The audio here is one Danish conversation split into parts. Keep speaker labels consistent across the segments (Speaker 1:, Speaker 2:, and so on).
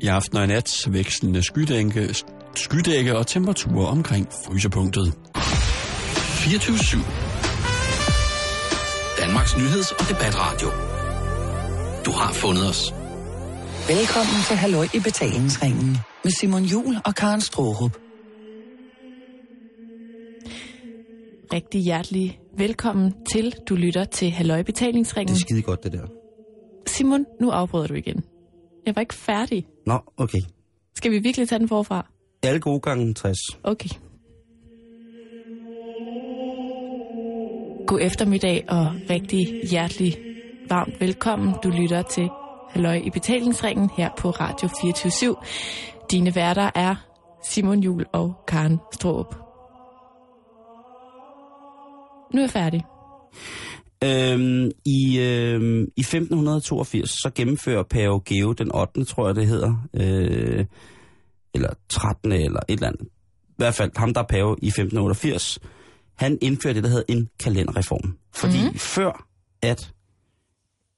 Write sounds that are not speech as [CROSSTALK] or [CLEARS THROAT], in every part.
Speaker 1: I aften og i nat vekslende skydække, skydække og temperaturer omkring frysepunktet.
Speaker 2: 24-7. Danmarks nyheds- og debatradio. Du har fundet os.
Speaker 3: Velkommen til Halløj i betalingsringen med Simon Jul og Karen Strohrup.
Speaker 4: Rigtig hjertelig velkommen til. Du lytter til Halløj Betalingsringen.
Speaker 5: Det er skide godt, det der.
Speaker 4: Simon, nu afbryder du igen. Jeg var ikke færdig.
Speaker 5: Nå, okay.
Speaker 4: Skal vi virkelig tage den forfra?
Speaker 5: Alle gode gange 60.
Speaker 4: Okay. God eftermiddag og rigtig hjertelig varmt velkommen. Du lytter til Halløj i betalingsringen her på Radio 24 Dine værter er Simon Jul og Karen Stroop. Nu er jeg færdig.
Speaker 5: Øhm, i, øhm, I 1582, så gennemfører Pave Geo den 8., tror jeg det hedder, øh, eller 13. eller et eller andet. I hvert fald ham, der er pave i 1588, han indførte det, der hedder en kalenderreform. Fordi mm-hmm. før at,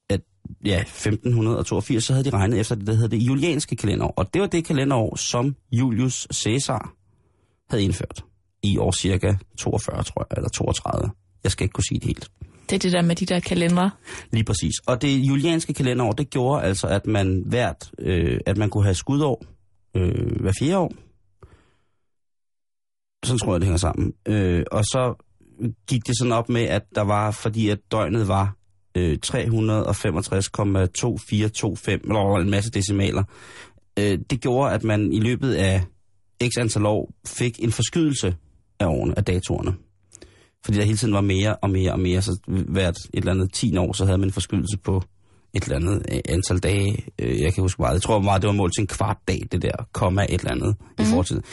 Speaker 5: at ja, 1582, så havde de regnet efter det, der hedder det julianske kalenderår. Og det var det kalenderår, som Julius Caesar havde indført i år cirka 42, tror jeg, eller 32. Jeg skal ikke kunne sige det helt.
Speaker 4: Det er det der med de der kalendere.
Speaker 5: Lige præcis. Og det julianske kalenderår, det gjorde altså, at man hvert, øh, at man kunne have skudår øh, hver fjerde år. Sådan tror jeg, det hænger sammen. Øh, og så gik det sådan op med, at der var, fordi at døgnet var øh, 365,2425, eller en masse decimaler. Øh, det gjorde, at man i løbet af x antal år fik en forskydelse af årene, af datorerne. Fordi der hele tiden var mere og mere og mere, så hvert et eller andet 10 år, så havde man en forskydelse på et eller andet øh, antal dage. Øh, Jeg kan huske meget. Jeg tror meget, det var målt til en kvart dag, det der komma et eller andet mm-hmm. i fortiden.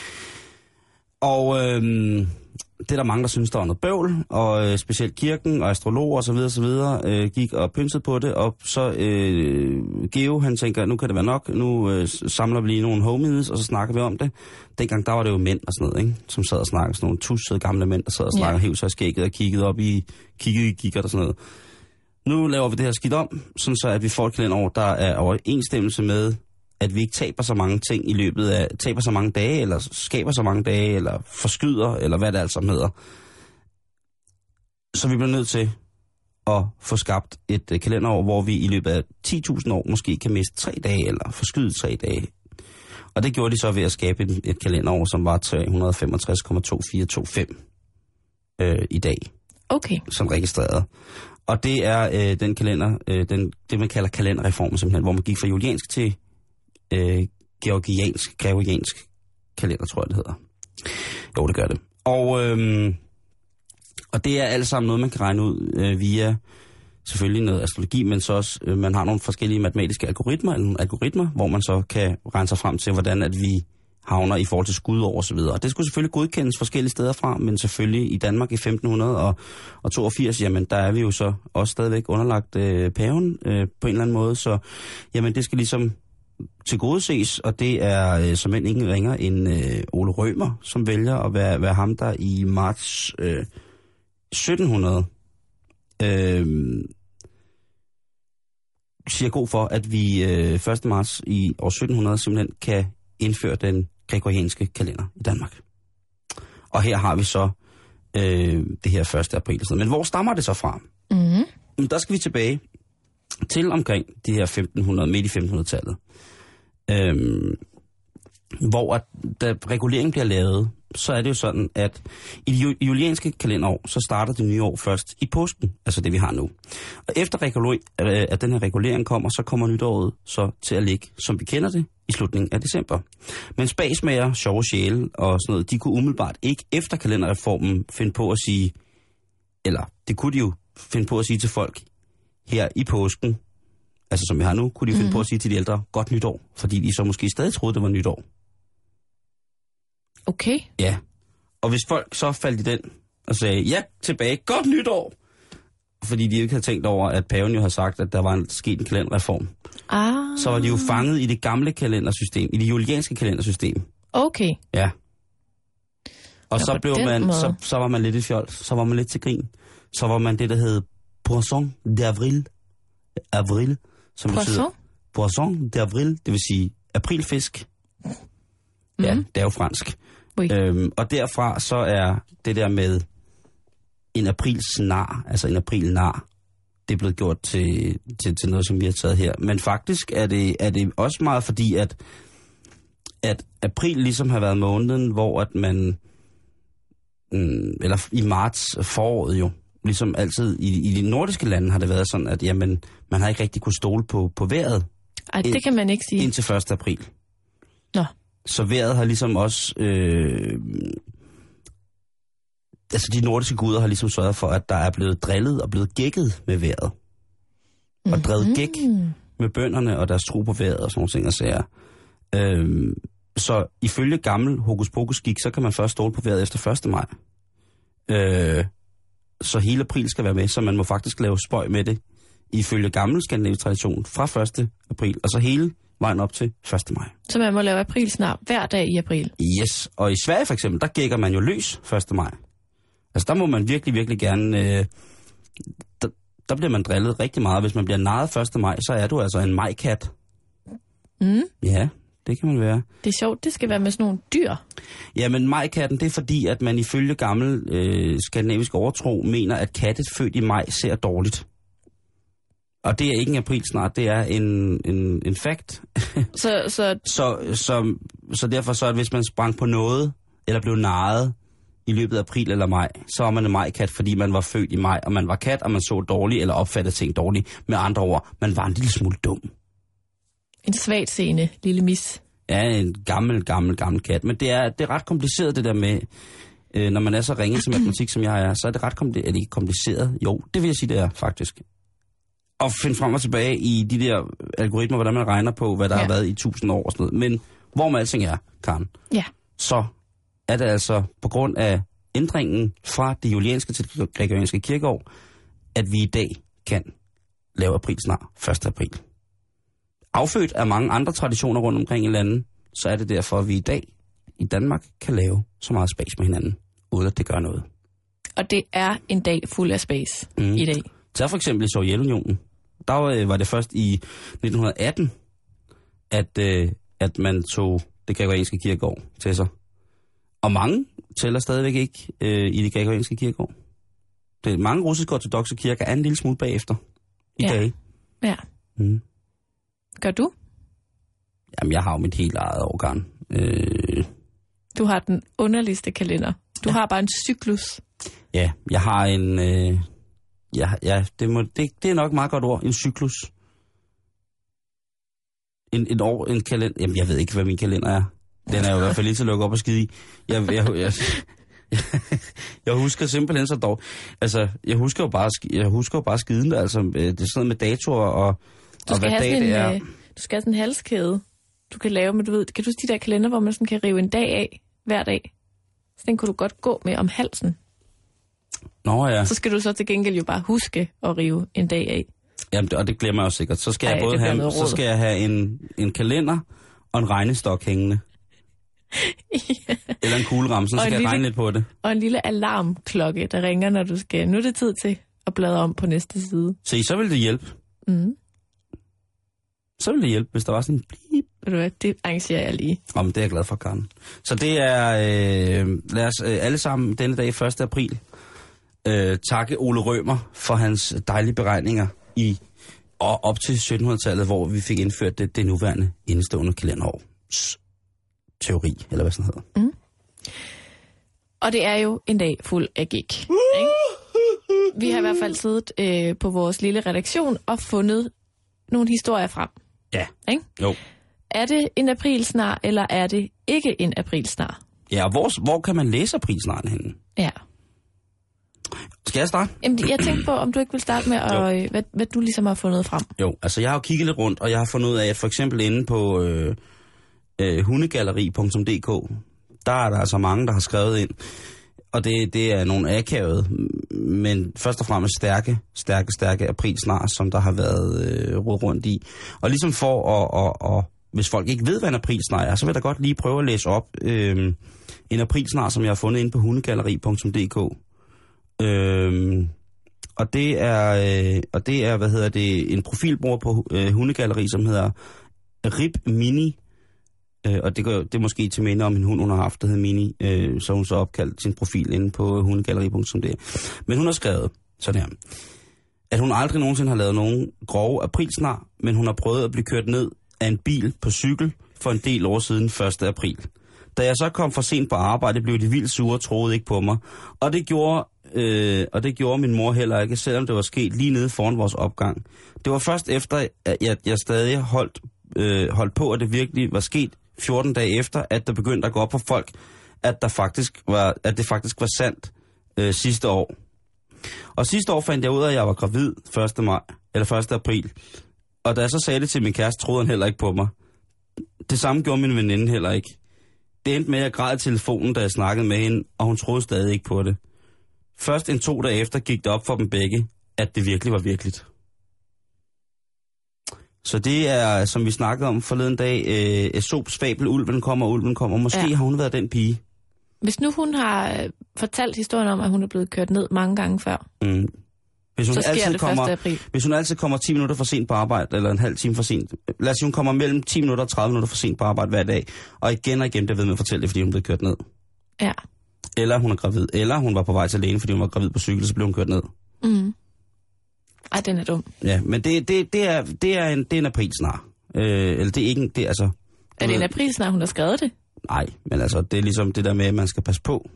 Speaker 5: Og øhm, det er der mange, der synes, der var noget bøvl, og øh, specielt kirken og astrologer osv. osv. Øh, gik og pynsede på det, og så øh, Geo, han tænker, nu kan det være nok, nu øh, samler vi lige nogle homies, og så snakker vi om det. Dengang, der var det jo mænd og sådan noget, ikke? som sad og snakkede, sådan nogle tussede gamle mænd, der sad og snakkede, ja. hævde sig i skægget og kiggede op i, kiggede i kigger og sådan noget. Nu laver vi det her skidt om, sådan så at vi får et kalenderår, der er overensstemmelse med, at vi ikke taber så mange ting i løbet af, taber så mange dage, eller skaber så mange dage, eller forskyder, eller hvad det altså hedder. Så vi bliver nødt til at få skabt et uh, kalenderår, hvor vi i løbet af 10.000 år måske kan miste tre dage, eller forskyde tre dage. Og det gjorde de så ved at skabe et, et kalenderår, som var 365,2425 øh, i dag,
Speaker 4: Okay.
Speaker 5: som registreret. Og det er øh, den kalender, øh, den, det man kalder kalenderreformen simpelthen, hvor man gik fra juliansk til øh, georgiansk, gregoriansk kalender, tror jeg det hedder. Jo, det gør det. Og, øh, og det er alt sammen noget, man kan regne ud øh, via selvfølgelig noget astrologi, men så også, øh, man har nogle forskellige matematiske algoritmer, eller nogle algoritmer, hvor man så kan regne sig frem til, hvordan at vi havner i forhold til skud og så videre. Og det skulle selvfølgelig godkendes forskellige steder fra, men selvfølgelig i Danmark i 1582, jamen der er vi jo så også stadigvæk underlagt øh, paven øh, på en eller anden måde, så jamen det skal ligesom til gode ses, og det er øh, som end ingen ringer end øh, Ole Rømer, som vælger at være, være ham, der i marts øh, 1700 øh, siger god for, at vi øh, 1. marts i år 1700 simpelthen kan indføre den gregorianske kalender i Danmark. Og her har vi så øh, det her 1. april. Men hvor stammer det så fra? Men der skal vi tilbage til omkring de her 1500, midt i 1500-tallet. Øhm, hvor at, da reguleringen bliver lavet, så er det jo sådan, at i det julianske kalenderår, så starter det nye år først i påsken, altså det vi har nu. Og efter øh, at den her regulering kommer, så kommer nytåret så til at ligge, som vi kender det, i slutningen af december. Men spagsmager, sjove sjæle og sådan noget, de kunne umiddelbart ikke efter kalenderreformen finde på at sige, eller det kunne de jo finde på at sige til folk, her i påsken, altså som vi har nu, kunne de finde mm. på at sige til de ældre, godt nytår, fordi de så måske stadig troede, det var nytår.
Speaker 4: Okay.
Speaker 5: Ja. Og hvis folk så faldt i den og sagde, ja, tilbage, godt nytår, fordi de ikke havde tænkt over, at paven jo har sagt, at der var en, sket en kalenderreform,
Speaker 4: Ah.
Speaker 5: så var de jo fanget i det gamle kalendersystem, i det julianske kalendersystem.
Speaker 4: Okay.
Speaker 5: Ja. Og
Speaker 4: Nå,
Speaker 5: så, blev man,
Speaker 4: måde.
Speaker 5: så, så var man lidt i fjol, så var man lidt til grin. Så var man det, der hed Poisson d'avril. Avril, som
Speaker 4: Poisson?
Speaker 5: betyder Poisson d'avril, det vil sige aprilfisk. Ja,
Speaker 4: Mhm.
Speaker 5: det er jo fransk.
Speaker 4: Ui.
Speaker 5: Øhm, og derfra så er det der med en aprilsnar, altså en aprilnar, det er blevet gjort til, til, til noget, som vi har taget her. Men faktisk er det, er det også meget fordi, at, at april ligesom har været måneden, hvor at man, mm, eller i marts foråret jo, ligesom altid i, i de nordiske lande har det været sådan, at jamen, man har ikke rigtig kunne stole på, på vejret
Speaker 4: Ej, det kan man ikke sige.
Speaker 5: indtil 1. april.
Speaker 4: Nå.
Speaker 5: Så vejret har ligesom også... Øh, altså de nordiske guder har ligesom sørget for, at der er blevet drillet og blevet gækket med vejret. Og drevet gæk
Speaker 4: Mm.
Speaker 5: med bønderne og deres tro på vejret og sådan nogle ting og sager. Øhm, så ifølge gammel hokus pokus gik, så kan man først stole på vejret efter 1. maj. Øh, så hele april skal være med, så man må faktisk lave spøj med det ifølge gammel skandinavisk tradition fra 1. april, og så hele vejen op til 1. maj.
Speaker 4: Så man må lave aprilsnar hver dag i april.
Speaker 5: Yes, og i Sverige for eksempel, der gækker man jo løs 1. maj. Altså der må man virkelig, virkelig gerne... Øh, der, der bliver man drillet rigtig meget. Hvis man bliver narret 1. maj, så er du altså en majkat.
Speaker 4: Mm.
Speaker 5: Ja, det kan man være.
Speaker 4: Det er sjovt, det skal være med sådan nogle dyr.
Speaker 5: Ja, men majkatten, det er fordi, at man ifølge gammel øh, skandinavisk overtro mener, at katte født i maj ser dårligt. Og det er ikke en april snart, det er en, en, en fact. [LAUGHS]
Speaker 4: Så, så
Speaker 5: Så, så, så derfor så, at hvis man sprang på noget, eller blev narret i løbet af april eller maj, så var man en majkat, fordi man var født i maj, og man var kat, og man så dårligt, eller opfattede ting dårligt. Med andre ord, man var en lille smule dum.
Speaker 4: En svagt seende lille mis.
Speaker 5: Ja, en gammel, gammel, gammel kat. Men det er, det er ret kompliceret, det der med, øh, når man er så ringe til matematik, som jeg er, så er det ret kompli- er det ikke kompliceret. Jo, det vil jeg sige, det er faktisk. At finde frem og tilbage i de der algoritmer, hvordan man regner på, hvad der. Ja. har været i tusind år og sådan noget. Men hvor man alting er, Karen,
Speaker 4: Ja.
Speaker 5: så er det altså på grund af ændringen fra det julianske til det gregorianske kirkeår, at vi i dag kan lave aprilsnar 1. april. Affødt af mange andre traditioner rundt omkring i landet, så er det derfor, at vi i dag i Danmark kan lave så meget spas med hinanden, uden at det gør noget.
Speaker 4: Og det er en dag fuld af space
Speaker 5: Mm.
Speaker 4: i dag.
Speaker 5: Tag for eksempel i Sovjetunionen. Der var, øh, var det først i 1918, at, øh, at man tog det gregorianske kirkeår til sig. Og mange tæller stadigvæk ikke øh, i det gregorianske kirkeår. Det er mange russiske ortodoxe kirker er en lille smule bagefter i
Speaker 4: Ja.
Speaker 5: dag.
Speaker 4: Ja.
Speaker 5: Mm.
Speaker 4: Gør du?
Speaker 5: Jamen, jeg har jo mit helt eget årgang. Øh,
Speaker 4: Du har den underligste kalender. Du ja. har bare en cyklus.
Speaker 5: ja, jeg har en... Øh, ja, ja det, må, det, det er nok et meget godt ord. En cyklus. En, en år, en kalender... Jamen, jeg ved ikke, hvad min kalender er. Den er jo i hvert fald lige til at lukke op og skide i. Jeg, jeg, jeg, jeg, [LAUGHS] jeg husker simpelthen så dog... Altså, jeg husker jo bare, jeg husker jo bare skiden, altså, øh, det er sådan noget med datoer og,
Speaker 4: Du skal, have sådan en,
Speaker 5: det er.
Speaker 4: øh, du skal have sådan en halskæde, du kan lave, men du ved, kan du huske de der kalender, hvor man sådan kan rive en dag af hver dag? Så den kunne du godt gå med om halsen.
Speaker 5: Nå ja,
Speaker 4: Så skal du så til gengæld jo bare huske at rive en dag af.
Speaker 5: Jamen, og det glemmer jeg jo sikkert. Så skal
Speaker 4: Ej,
Speaker 5: jeg både have, så skal jeg have en, en kalender og en regnestok hængende. [LAUGHS] Eller en kugleramme, så skal jeg
Speaker 4: lille-
Speaker 5: regne lidt på det.
Speaker 4: Og en lille alarmklokke, der ringer, når du skal. Nu er det tid til at bladre om på næste side.
Speaker 5: Se, så vil det hjælpe.
Speaker 4: Mm.
Speaker 5: Så vil det hjælpe, hvis der var sådan en blip.
Speaker 4: Ved du hvad, det arrangerer jeg lige.
Speaker 5: Om det er jeg glad for, Karen. Så det er, øh, lad os øh, alle sammen denne dag, 1. april, øh, takke Ole Rømer for hans dejlige beregninger i og op til 1700-tallet, hvor vi fik indført det, det nuværende indestående kalenderår. Teori, eller hvad sådan hedder.
Speaker 4: Og det er jo en dag fuld af gig. Ikke? Vi har i hvert fald siddet øh, på vores lille redaktion og fundet nogle historier frem.
Speaker 5: Ja.
Speaker 4: Ikke?
Speaker 5: Jo.
Speaker 4: Er det en aprilsnar, eller er det ikke en aprilsnar?
Speaker 5: Ja, og hvor, hvor kan man læse aprilsnaren henne?
Speaker 4: Ja.
Speaker 5: Skal jeg starte?
Speaker 4: Jamen, jeg tænkte på, om du ikke vil starte med, at, øh, hvad, hvad du ligesom har fundet frem.
Speaker 5: Jo, altså jeg har jo kigget lidt rundt, og jeg har fundet ud af, at for eksempel inde på øh, øh, hundegalleri.dk, der er der altså mange, der har skrevet ind, og det, det er nogle akavede, men først og fremmest stærke, stærke, stærke aprilsnar, som der har været øh, rodet rundt i. Og ligesom for at, at, at, hvis folk ikke ved, hvad en aprilsnar er, så vil jeg da godt lige prøve at læse op øh, en aprilsnar, som jeg har fundet inde på hundegalleri.dk. Øh, og det er, øh, og det er, hvad hedder det, en profilbror på øh, hundegalleri, som hedder Rip Mini Øh, og det, går, det er måske til minde om en hund, hun har haft, der hedder Mini, øh, så hun så opkaldt sin profil inde på hundegalleri.dk. Men hun har skrevet sådan her, at hun aldrig nogensinde har lavet nogen grove aprilsnar, men hun har prøvet at blive kørt ned af en bil på cykel for en del år siden 1. april. Da jeg så kom for sent på arbejde, blev de vildt sure og troede ikke på mig. Og det gjorde, øh, og det gjorde min mor heller ikke, selvom det var sket lige nede foran vores opgang. Det var først efter, at jeg, jeg stadig holdt, øh, holdt på, at det virkelig var sket 14 dage efter, at der begyndte at gå op for folk, at, der faktisk var, at det faktisk var sandt øh, sidste år. Og sidste år fandt jeg ud af, at jeg var gravid 1. maj, eller 1. april. Og da jeg så sagde det til min kæreste, troede han heller ikke på mig. Det samme gjorde min veninde heller ikke. Det endte med, at jeg græd i telefonen, da jeg snakkede med hende, og hun troede stadig ikke på det. Først en to dage efter gik det op for dem begge, at det virkelig var virkeligt. Så det er, som vi snakkede om forleden dag, øh, Esops fabel, ulven kommer, ulven kommer. Måske ja. Har hun været den pige.
Speaker 4: Hvis nu hun har øh, fortalt historien om, at hun er blevet kørt ned mange gange før,
Speaker 5: Mm. Hvis hun,
Speaker 4: så
Speaker 5: altid
Speaker 4: det
Speaker 5: kommer,
Speaker 4: 1. april.
Speaker 5: hvis hun altid kommer 10 minutter for sent på arbejde, eller en halv time for sent, lad os sige, hun kommer mellem 10 minutter og 30 minutter for sent på arbejde hver dag, og igen og igen bliver ved med at fortælle det, fordi hun blev kørt ned.
Speaker 4: Ja.
Speaker 5: Eller hun er gravid, eller hun var på vej til lægen, fordi hun var gravid på cykel, så blev hun kørt ned.
Speaker 4: Mm. Ej, den er dum.
Speaker 5: Ja, men det, det, det, er, det, er, en, det er en aprilsnar. Øh, eller det er ikke en, det er altså...
Speaker 4: Er det en april, snart hun har skrevet det?
Speaker 5: Nej, men altså, det er ligesom det der med, at man skal passe på,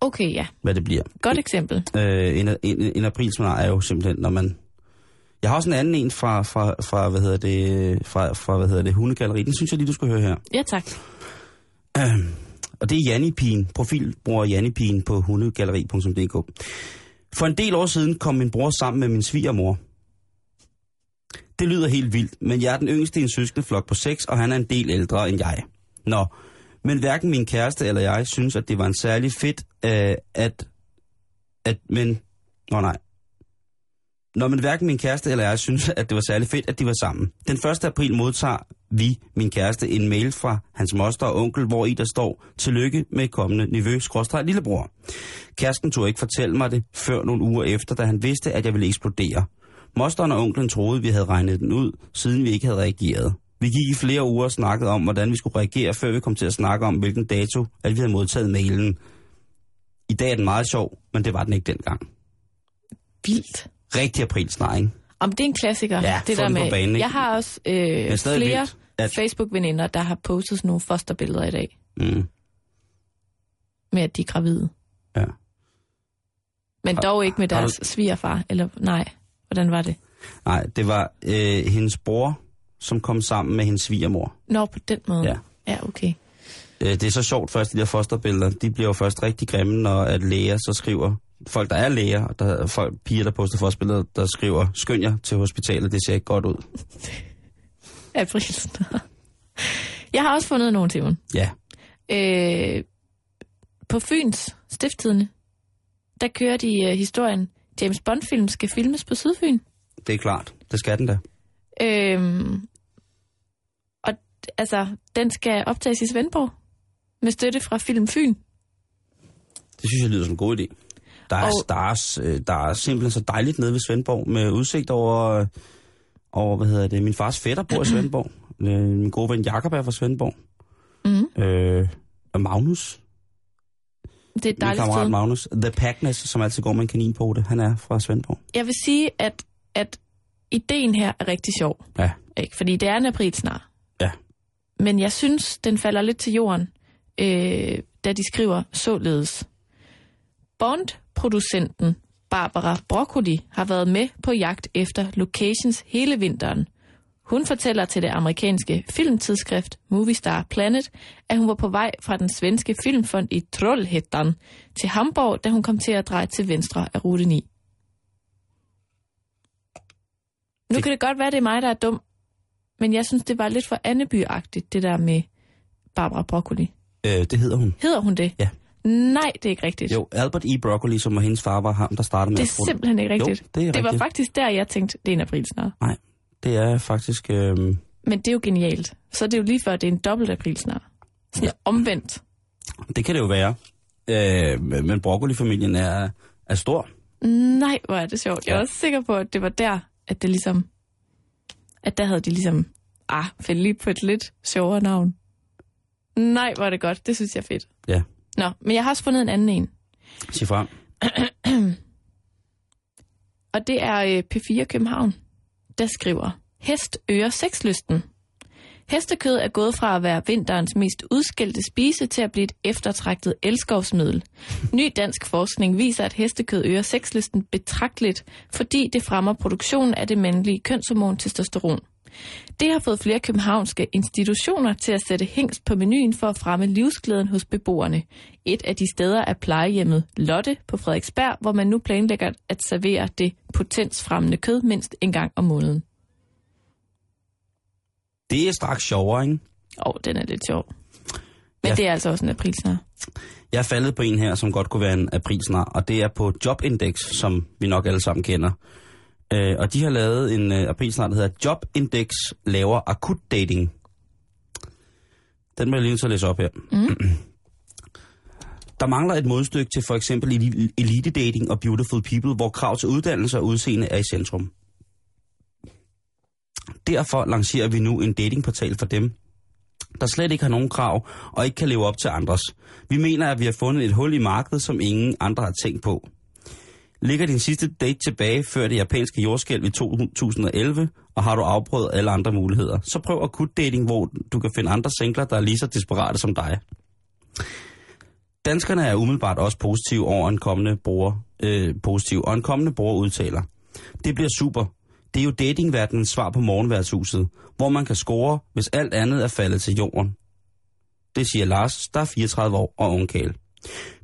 Speaker 4: Okay, ja.
Speaker 5: hvad det bliver.
Speaker 4: Godt eksempel.
Speaker 5: Øh, en, en, en aprilsnar er jo simpelthen, når man... Jeg har også en anden en fra, fra, fra hvad hedder det, fra, fra, hvad hedder det, hundegalleri. Den synes jeg lige, du skal høre her.
Speaker 4: Ja, tak.
Speaker 5: Øhm, og det er Jannipien, profilbror Jannipien på hundegalleri.dk. For en del år siden kom min bror sammen med min svigermor. Det lyder helt vildt, men jeg er den yngste i en søskendeflok på 6, og han er en del ældre end jeg. Nå, men hverken min kæreste eller jeg synes, at det var en særlig fedt, øh, at, at, men, nå nej. Når men hverken min kæreste eller jeg synes, at det var særlig fedt, at de var sammen. Den 1. april modtager vi, min kæreste, en mail fra hans moster og onkel, hvor i der står, tillykke med kommende niveau, skråstrej lillebror. Kæresten tog ikke fortælle mig det før nogle uger efter, da han vidste, at jeg ville eksplodere. Mosteren og onklen troede, vi havde regnet den ud, siden vi ikke havde reageret. Vi gik i flere uger og snakkede om, hvordan vi skulle reagere, før vi kom til at snakke om, hvilken dato, at vi havde modtaget mailen. I dag er den meget sjov, men det var den ikke dengang.
Speaker 4: Vildt.
Speaker 5: Rigtig april snart, ikke?
Speaker 4: Om det er en klassiker,
Speaker 5: Ja,
Speaker 4: det der
Speaker 5: på
Speaker 4: med.
Speaker 5: banen, ikke?
Speaker 4: jeg har også øh, flere
Speaker 5: vildt, at-
Speaker 4: Facebook-veninder, der har postet sådan nogle fosterbilleder i dag,
Speaker 5: Mm.
Speaker 4: med at de er gravide.
Speaker 5: Ja.
Speaker 4: Men dog ikke med deres svigerfar, eller nej, hvordan var det?
Speaker 5: Nej, det var øh, hendes bror, som kom sammen med hendes svigermor.
Speaker 4: Nå, på den måde.
Speaker 5: Ja.
Speaker 4: Ja, okay.
Speaker 5: Øh, det er så sjovt først, de der fosterbilleder, de bliver jo først rigtig grimme, når at læger så skriver, folk der er læger, og der er folk, piger, der poster fosterbilleder, der skriver, skynd jer til hospitalet, det ser ikke godt ud. [LAUGHS]
Speaker 4: April. jeg har også fundet nogle dem.
Speaker 5: Ja,
Speaker 4: Øh, på Fyns Stifttidene, der kører de øh, historien, James Bond-film skal filmes på Sydfyn.
Speaker 5: det er klart. Det skal den da.
Speaker 4: Øhm, og altså, den skal optages i Svendborg med støtte fra Film Fyn.
Speaker 5: Det synes jeg lyder som en god idé. Der er,
Speaker 4: Og-
Speaker 5: der, er, øh, der er simpelthen så dejligt nede ved Svendborg, med udsigt over, øh, over hvad hedder det, min fars fætter bor i [CLEARS THROAT] Svendborg. Øh, Min gode ven Jakob er fra Svendborg.
Speaker 4: Mm.
Speaker 5: Øh, og Magnus,
Speaker 4: Det er et
Speaker 5: min
Speaker 4: dejligt
Speaker 5: kammerat
Speaker 4: sted.
Speaker 5: Magnus, The Packness, som altid går med en kaninpote, han er fra Svendborg.
Speaker 4: Jeg vil sige, at, at ideen her er rigtig sjov.
Speaker 5: Ja.
Speaker 4: Ikke? Fordi det er en april snart.
Speaker 5: Ja.
Speaker 4: Men jeg synes, den falder lidt til jorden, øh, da de skriver således. Bond-producenten Barbara Broccoli har været med på jagt efter locations hele vinteren. Hun fortæller til det amerikanske filmtidsskrift Movie Star Planet, at hun var på vej fra den svenske filmfond i Trollhättan til Hamburg, da hun kom til at dreje til venstre af rute 9. Nu
Speaker 5: Det-
Speaker 4: kan det godt være, det er mig, der er dum, men jeg synes, det var lidt for Anneby-agtigt, det der med Barbara Broccoli.
Speaker 5: Øh, det hedder hun.
Speaker 4: Hedder hun det?
Speaker 5: Ja.
Speaker 4: Nej, det er ikke rigtigt.
Speaker 5: Jo, Albert E. Broccoli, som var hendes far, var ham, der startede med
Speaker 4: det
Speaker 5: at
Speaker 4: er
Speaker 5: bruge
Speaker 4: simpelthen ikke rigtigt.
Speaker 5: Jo, det er
Speaker 4: det var faktisk der, jeg tænkte, det er en aprilsnar.
Speaker 5: Nej, det er faktisk... Øh,
Speaker 4: Men det er jo genialt. Så er det jo lige før, det er en dobbelt aprilsnar. Sådan
Speaker 5: Ja.
Speaker 4: omvendt.
Speaker 5: det kan det jo være. Øh, men Broccoli-familien er, er stor.
Speaker 4: Nej, hvor er det sjovt. Jeg er
Speaker 5: Ja.
Speaker 4: også sikker på, at det var der, at det ligesom... At der havde de ligesom... Ah, fandt lige på et lidt sjovere navn. Nej, hvor er det godt. Det synes jeg er fedt.
Speaker 5: Ja,
Speaker 4: Nå, men jeg har også fundet en anden en.
Speaker 5: sig frem. [CLEARS THROAT]
Speaker 4: Og det er øh, P4 København, der skriver, Hest øger sexlysten. Hestekød er gået fra at være vinterens mest udskældte spise til at blive et eftertragtet elskovsmiddel. Ny dansk forskning viser, at hestekød øger sexlysten betragteligt, fordi det fremmer produktionen af det mandlige kønshormon testosteron. Det har fået flere københavnske institutioner til at sætte hængst på menuen for at fremme livsglæden hos beboerne. Et af de steder er plejehjemmet Lotte på Frederiksberg, hvor man nu planlægger at servere det potensfremmende kød mindst en gang om måneden.
Speaker 5: Det er straks sjovere, ikke?
Speaker 4: Åh, oh, den er lidt sjov. Men
Speaker 5: Ja.
Speaker 4: det er altså også en aprilsnar.
Speaker 5: Jeg er faldet på en her, som godt kunne være en aprilsnar, og det er på Jobindex, som vi nok alle sammen kender. Øh, og de har lavet en øh, aprilsnar, der hedder Jobindex laver akut dating. Den vil jeg lige at læse op her. Mm. Der mangler et modstykke til for eksempel eli- elite dating og beautiful people, hvor krav til uddannelse og udseende er i centrum. Derfor lancerer vi nu en datingportal for dem, der slet ikke har nogen krav og ikke kan leve op til andres. Vi mener, at vi har fundet et hul i markedet, som ingen andre har tænkt på. Ligger din sidste date tilbage før det japanske jordskælv i 2011, og har du afprøvet alle andre muligheder, så prøv akut dating, hvor du kan finde andre singler, der er lige så desperate som dig. Danskerne er umiddelbart også positive over en kommende bruger, øh, positiv, og en kommende bruger udtaler. Det bliver super. Det er jo datingverdenens svar på morgenværdshuset, hvor man kan score, hvis alt andet er faldet til jorden. Det siger Lars, der er 34 år og ungkæl.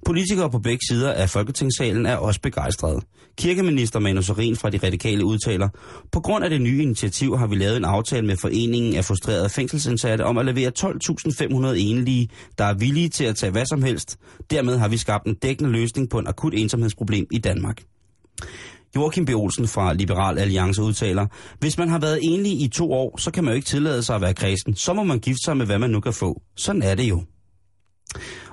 Speaker 5: Politikere på begge sider af Folketingssalen er også begejstrede. Kirkeminister Manu Sarin fra de radikale udtaler, på grund af det nye initiativ har vi lavet en aftale med Foreningen af Frustrerede Fængselsindsatte om at levere 12.500 enlige, der er villige til at tage hvad som helst. Dermed har vi skabt en dækkende løsning på en akut ensomhedsproblem i Danmark. Joachim B. Olsen fra Liberal Alliance udtaler, hvis man har været enlig i to år, så kan man jo ikke tillade sig at være kristen. Så må man gifte sig med, hvad man nu kan få. Sådan er det jo.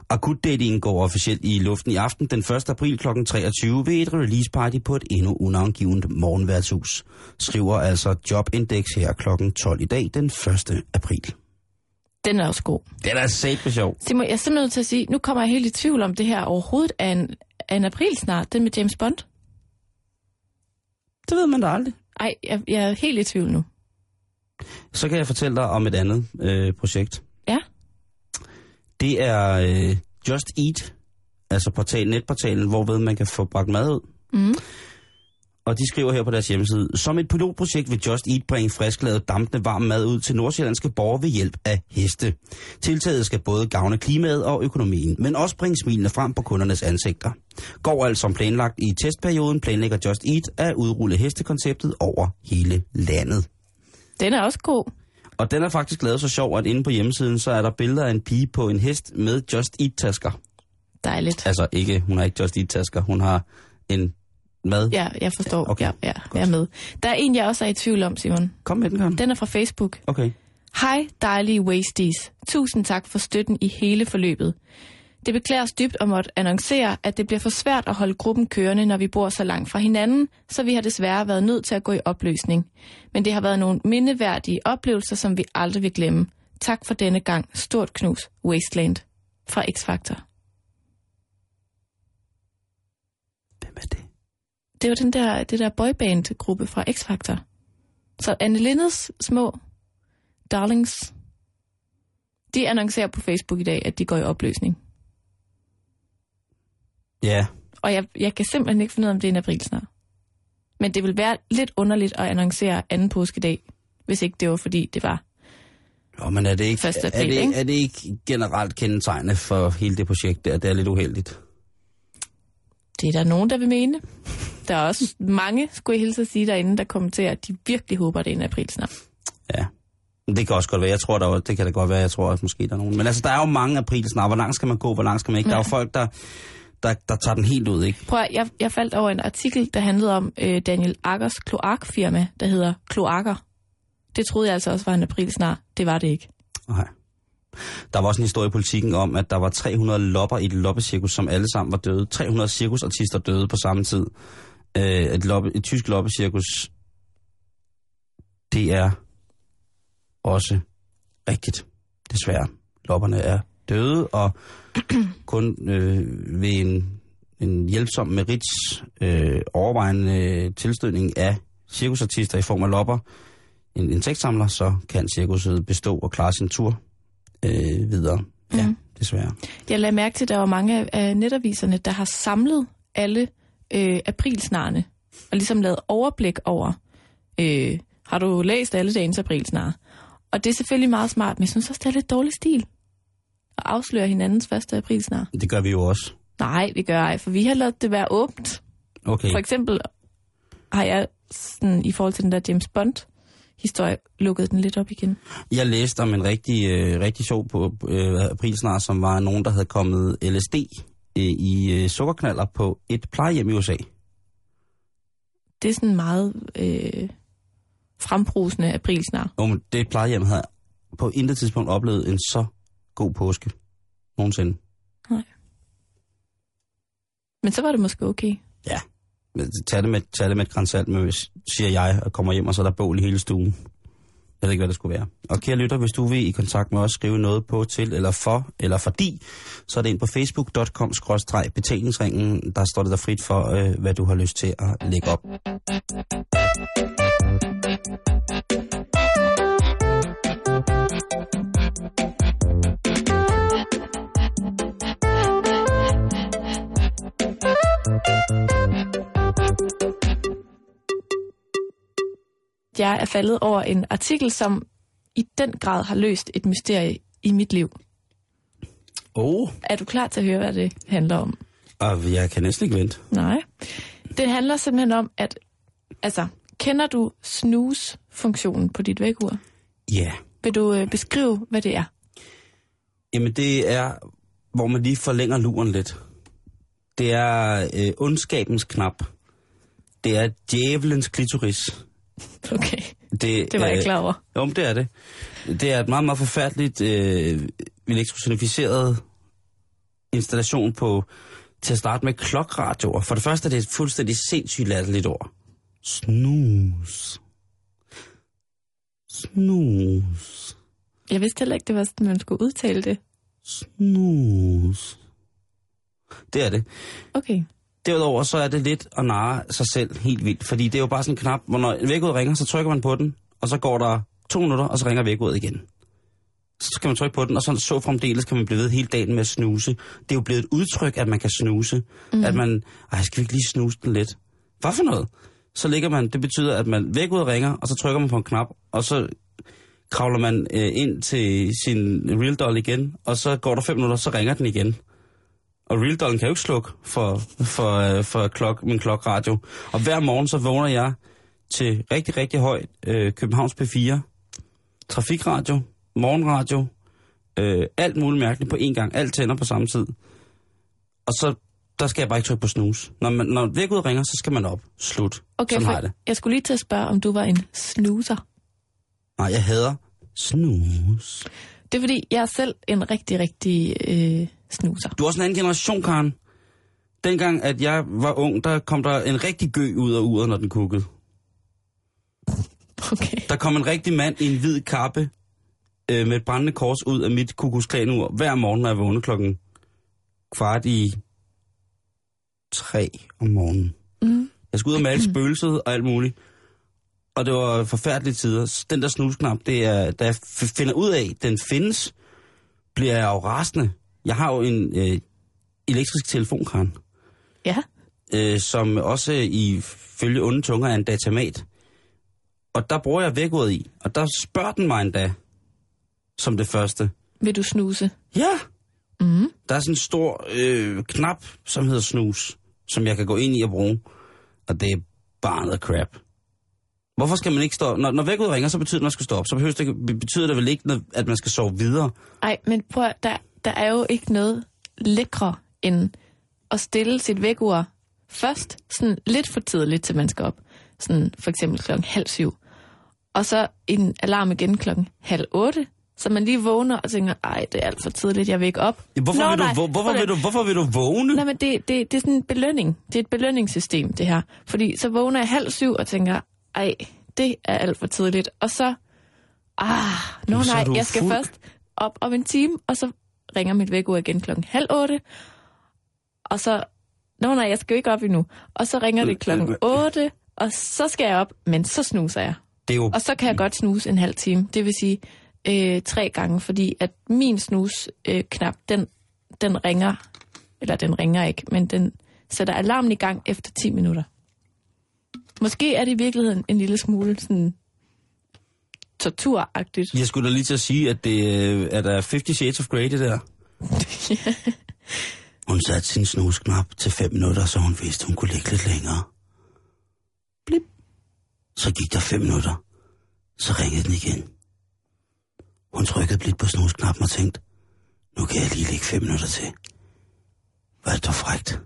Speaker 5: Akutdatingen går officielt i luften i aften den 1. april kl. 23 ved et release party på et endnu unavngivet morgenværtshus. Skriver altså Jobindex her kl. 12 i dag den 1. april.
Speaker 4: Den er også god.
Speaker 5: Det er på sjov.
Speaker 4: Simon, jeg er simpelthen nødt til at sige, nu kommer jeg helt i tvivl om det her overhovedet er en, er en aprilsnar, den med James Bond.
Speaker 5: Det ved man da aldrig.
Speaker 4: Ej, jeg, jeg er helt i tvivl nu.
Speaker 5: Så kan jeg fortælle dig om et andet øh, projekt. Det er øh, Just Eat, altså portal, netportalen, hvorved man kan få bragt mad ud.
Speaker 4: Mhm.
Speaker 5: Og de skriver her på deres hjemmeside, som et pilotprojekt vil Just Eat bringe frisklavet dampende varm mad ud til nordsjællandske borgere ved hjælp af heste. Tiltaget skal både gavne klimaet og økonomien, men også bringe smilene frem på kundernes ansigter. Går alt som planlagt i testperioden, planlægger Just Eat at udrulle hestekonceptet over hele landet.
Speaker 4: den er også god.
Speaker 5: Og den er faktisk lavet så sjov, at inde på hjemmesiden, så er der billeder af en pige på en hest med Just Eat-tasker.
Speaker 4: Dejligt.
Speaker 5: Altså ikke, hun har ikke Just Eat-tasker, hun har en mad.
Speaker 4: Ja, jeg forstår.
Speaker 5: Okay,
Speaker 4: Ja, ja, jeg er med. Der er en, jeg også er i tvivl om, Simon.
Speaker 5: Kom med den, Karen.
Speaker 4: Den er fra Facebook.
Speaker 5: Okay.
Speaker 4: Hej, dejlige Wasties. Tusind tak for støtten i hele forløbet. Det beklager os dybt at måtte annoncere, at det bliver for svært at holde gruppen kørende, når vi bor så langt fra hinanden, så vi har desværre været nødt til at gå i opløsning. Men det har været nogle mindeværdige oplevelser, som vi aldrig vil glemme. Tak for denne gang. Stort knus. Wasteland. Fra X-Factor.
Speaker 5: Hvem er det?
Speaker 4: Det var den der, det der boyband-gruppe fra X-Factor. Så Anne Lindes små darlings, de annoncerer på Facebook i dag, at de går i opløsning.
Speaker 5: Ja,
Speaker 4: Og jeg, jeg kan simpelthen ikke finde ud af, om det er en aprilsnar. Men det vil være lidt underligt at annoncere anden påskedag, hvis ikke det var fordi, det var.
Speaker 5: jo, men er det ikke,
Speaker 4: Første
Speaker 5: er
Speaker 4: april,
Speaker 5: det,
Speaker 4: ikke?
Speaker 5: er det ikke generelt kendetegnende for hele det projekt der? Det er lidt uheldigt.
Speaker 4: Det er der nogen, der vil mene. Der er også mange, skulle jeg hilse at sige derinde, der kommenterer, at de virkelig håber, det er en aprilsnar.
Speaker 5: Ja. Men det kan også godt være. Jeg tror, der er, det kan det godt være. Jeg tror også måske, der er nogen. Men altså, der er jo mange aprilsnar. Hvor langt skal man gå? Hvor langt skal man ikke? Der er jo folk, der, der, der tager den helt ud, ikke?
Speaker 4: Prøv at, jeg, jeg faldt over en artikel, der handlede om øh, Daniel Akkers kloakfirma, der hedder Kloakker. Det troede jeg altså også var en aprilsnar. Det var det ikke.
Speaker 5: Nej. Der var også en historie i politikken om, at der var 300 lopper i et loppecirkus, som alle sammen var døde. 300 cirkusartister døde på samme tid. Øh, et, loppe, et tysk loppecirkus, det er også rigtigt, desværre. lopperne er døde, og [CLEARS THROAT] kun øh, ved en, en hjælpsom merits øh, overvejende tilstødning af cirkusartister i form af lopper, en insektsamler, så kan cirkuset bestå og klare sin tur øh, videre. Ja,
Speaker 4: Mhm.
Speaker 5: desværre.
Speaker 4: Jeg lagde mærke til, at der var mange af netaviserne, der har samlet alle øh, aprilsnarene, og ligesom lavet overblik over, øh, har du læst alle dagens aprilsnare? Og det er selvfølgelig meget smart, men jeg synes også, det er lidt dårlig stil at afsløre hinandens første aprilsnar.
Speaker 5: Det gør vi jo også.
Speaker 4: Nej, vi gør ej, for vi har lavet det være åbent.
Speaker 5: Okay.
Speaker 4: For eksempel har jeg sådan, i forhold til den der James Bond historie, lukket den lidt op igen.
Speaker 5: Jeg læste om en rigtig, øh, rigtig sjov på øh, aprilsnar, som var nogen, der havde kommet LSD øh, i øh, sukkerknaller på et plejehjem i USA.
Speaker 4: Det er sådan meget øh, frembrusende aprilsnar.
Speaker 5: Og men det plejehjem havde på intet tidspunkt oplevet en så god påske nogensinde.
Speaker 4: Men så var det måske okay.
Speaker 5: Ja, men tag det med, tag det med et grænsalt, hvis- siger jeg, og kommer hjem, og så er der bål i hele stuen. Jeg ved ikke, hvad det skulle være. Og kære lytter, hvis du vil i kontakt med os, skrive noget på til, eller for, eller fordi, så er det ind på facebook.com-betalingsringen. Der står det der frit for, øh, hvad du har lyst til at lægge op.
Speaker 4: Jeg er faldet over en artikel, som i den grad har løst et mysterie i mit liv.
Speaker 5: Oh.
Speaker 4: Er du klar til at høre, hvad det handler om?
Speaker 5: Og jeg kan næsten ikke vente.
Speaker 4: Nej. Det handler simpelthen om, at... Altså, kender du snooze-funktionen på dit vækkeur?
Speaker 5: Ja.
Speaker 4: Vil du øh, beskrive, hvad det er?
Speaker 5: Jamen det er, hvor man lige forlænger luren lidt. Det er øh, ondskabens knap. Det er djævelens klitoris.
Speaker 4: Okay,
Speaker 5: Det,
Speaker 4: det var jeg ikke klar over.
Speaker 5: Jo, men det er det. Det er et meget, meget forfærdeligt øh, elektrosonificeret installation på, til at starte med klokradioer. For det første er det et fuldstændig sindssygt latterligt ord. Snus. Snus.
Speaker 4: Jeg vidste heller ikke, det var sådan, man skulle udtale det.
Speaker 5: Snus. Det er det.
Speaker 4: Okay.
Speaker 5: Derudover så er det lidt at narre sig selv helt vildt, fordi det er jo bare sådan en knap, hvor når vækkeudet ringer, så trykker man på den, og så går der to minutter, og så ringer vækkeudet igen. Så skal man trykke på den, og så, så fremdeles kan man blive ved hele dagen med at snuse. Det er jo blevet et udtryk, at man kan snuse. Mm. At man, ej, skal vi ikke lige snuse den lidt? Hvad for noget? Så ligger man, det betyder, at man vækkeudet ringer, og så trykker man på en knap, og så kravler man øh, ind til sin real doll igen, og så går der fem minutter, så ringer den igen. Og Real Dollen kan jo ikke slukke for, for, øh, for klok, min klokradio. Og hver morgen så vågner jeg til rigtig, rigtig højt øh, Københavns P4, trafikradio, morgenradio, øh, alt muligt mærkeligt på én gang. Alt tænder på samme tid. Og så, der skal jeg bare ikke trykke på snus. Når, man, når vækkeudet ringer, så skal man op. Slut.
Speaker 4: Okay,
Speaker 5: Sådan har det.
Speaker 4: jeg skulle lige til at spørge, om du var en snuser.
Speaker 5: Nej, jeg hader snus.
Speaker 4: Det er fordi, jeg er selv en rigtig, rigtig øh, snuser.
Speaker 5: Du er også en anden generation, Karen. Dengang, at jeg var ung, der kom der en rigtig gø ud af uret, når den kukkede.
Speaker 4: Okay.
Speaker 5: Der kom en rigtig mand i en hvid kappe øh, med et brændende kors ud af mit kukusklanur hver morgen, når jeg vågnede klokken kvart i tre om morgenen.
Speaker 4: Mm.
Speaker 5: Jeg skulle ud og male spøgelset og alt muligt. Og det var forfærdelige tider. Den der snusknap, det er, da jeg finder ud af, at den findes, bliver jeg jo rasende. Jeg har jo en øh, elektrisk telefon, Karen,
Speaker 4: Ja.
Speaker 5: øh, som også i følge onde tunger er en datamat. Og der bruger jeg vækordet i, og der spørger den mig endda, som det første.
Speaker 4: Vil du snuse?
Speaker 5: Ja,
Speaker 4: Mm.
Speaker 5: der er sådan en stor øh, knap, som hedder snus, som jeg kan gå ind i og bruge. Og det er bare noget crap. Hvorfor skal man ikke stå... Når, når vækordet ringer, så betyder det, at man skal stå op. Så behøver det, betyder det vel ikke, at man skal sove videre.
Speaker 4: Ej, men prøv der, der er jo ikke noget lækre end at stille sit vækkeur først, sådan lidt for tidligt, til man skal op. Sådan for eksempel klokken halv syv. Og så en alarm igen klokken halv otte, så man lige vågner og tænker, ej, det er alt for tidligt, jeg vil ikke op.
Speaker 5: Ja, Hvorfor,
Speaker 4: Nå,
Speaker 5: vil du,
Speaker 4: nej,
Speaker 5: hvor, hvorfor, vil du, hvorfor vil du vågne?
Speaker 4: Nej, men det, det, det er sådan en belønning. Det er et belønningssystem, det her. Fordi så vågner jeg halv syv og tænker, ej, det er alt for tidligt. Og så, ah, nå nej, jeg skal
Speaker 5: fuld.
Speaker 4: først op om en time, og så ringer mit vækkeur igen klokken halv otte. Og så, nå nej, jeg skal jo ikke op endnu. Og så ringer det klokken 8, og så skal jeg op, men så snuser jeg.
Speaker 5: Det er jo...
Speaker 4: Og så kan jeg godt snuse en halv time. Det vil sige øh, tre gange, fordi at min snus-knap, øh, knap, den, den ringer, eller den ringer ikke, men den sætter alarmen i gang efter 10 minutter. Måske er det i virkeligheden en lille smule sådan torturagtigt.
Speaker 5: Jeg skulle da lige til at sige, at det øh, er der 50 Shades of Grey, det der. [LAUGHS] Hun satte sin snusknap til 5 minutter, så hun vidste, hun kunne ligge lidt længere. Blip. Så gik der 5 minutter. Så ringede den igen. Hun trykkede blidt på snusknappen og tænkte, nu kan jeg lige ligge 5 minutter til. Hvad er det dog frækt?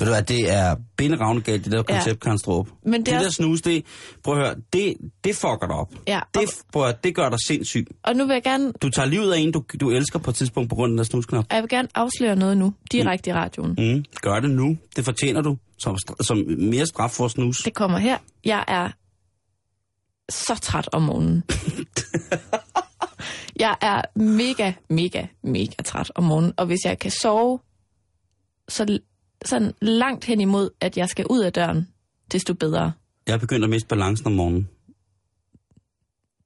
Speaker 5: Ved du hvad, det er binderavne galt, det der
Speaker 4: Ja.
Speaker 5: koncept, Karen Strup.
Speaker 4: Men
Speaker 5: det,
Speaker 4: det er
Speaker 5: der snus, det, prøv at høre, det, det fucker dig op.
Speaker 4: Ja,
Speaker 5: Det, prøv at, høre, det gør dig sindssyg.
Speaker 4: og nu vil jeg gerne,
Speaker 5: Du tager livet af en, du, du elsker på et tidspunkt på grund af den der snusknap.
Speaker 4: og jeg vil gerne afsløre noget nu, direkte i radioen.
Speaker 5: Mm, gør det nu. Det fortjener du som, som mere straf for snus.
Speaker 4: Det kommer her. Jeg er så træt om morgenen. [LAUGHS] jeg er mega, mega, mega træt om morgenen. Og hvis jeg kan sove så sådan langt hen imod, at jeg skal ud af døren, desto bedre.
Speaker 5: Jeg er begyndt at miste balancen om morgenen.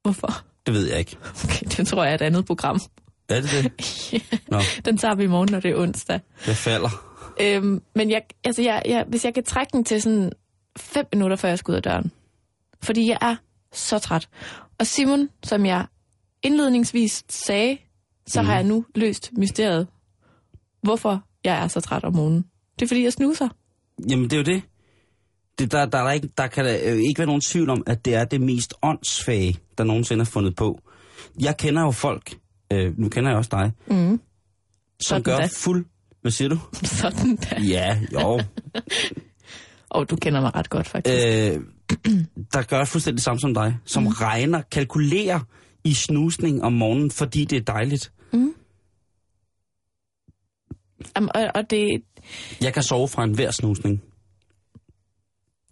Speaker 4: Hvorfor?
Speaker 5: Det ved jeg ikke.
Speaker 4: Okay, det tror jeg er et andet program.
Speaker 5: Er det det? [LAUGHS] Nå,
Speaker 4: Den tager vi i morgen, når det er onsdag.
Speaker 5: jeg falder.
Speaker 4: Øhm, men jeg, altså jeg, jeg, hvis jeg kan trække den til sådan fem minutter, før jeg skal ud af døren. Fordi jeg er så træt. Og Simon, som jeg indledningsvis sagde, så mm. har jeg nu løst mysteriet. Hvorfor jeg er så træt om morgenen. Det er fordi, jeg snuser.
Speaker 5: Jamen, det er jo det. det der, der, er der, ikke, der kan der øh, ikke være nogen tvivl om, at det er det mest åndssvage, der nogensinde er fundet på. Jeg kender jo folk, øh, nu kender jeg også dig,
Speaker 4: Mm.
Speaker 5: som
Speaker 4: Sådan
Speaker 5: gør
Speaker 4: da.
Speaker 5: fuld... Hvad siger du? [LAUGHS]
Speaker 4: Sådan der.
Speaker 5: Ja, jo.
Speaker 4: Og du kender mig ret godt, faktisk.
Speaker 5: øh, der gør fuldstændig det samme som dig, som mm. regner, kalkulerer i snusning om morgenen, fordi det er dejligt.
Speaker 4: Jamen, og, og det,
Speaker 5: Jeg kan sove fra enhver snusning.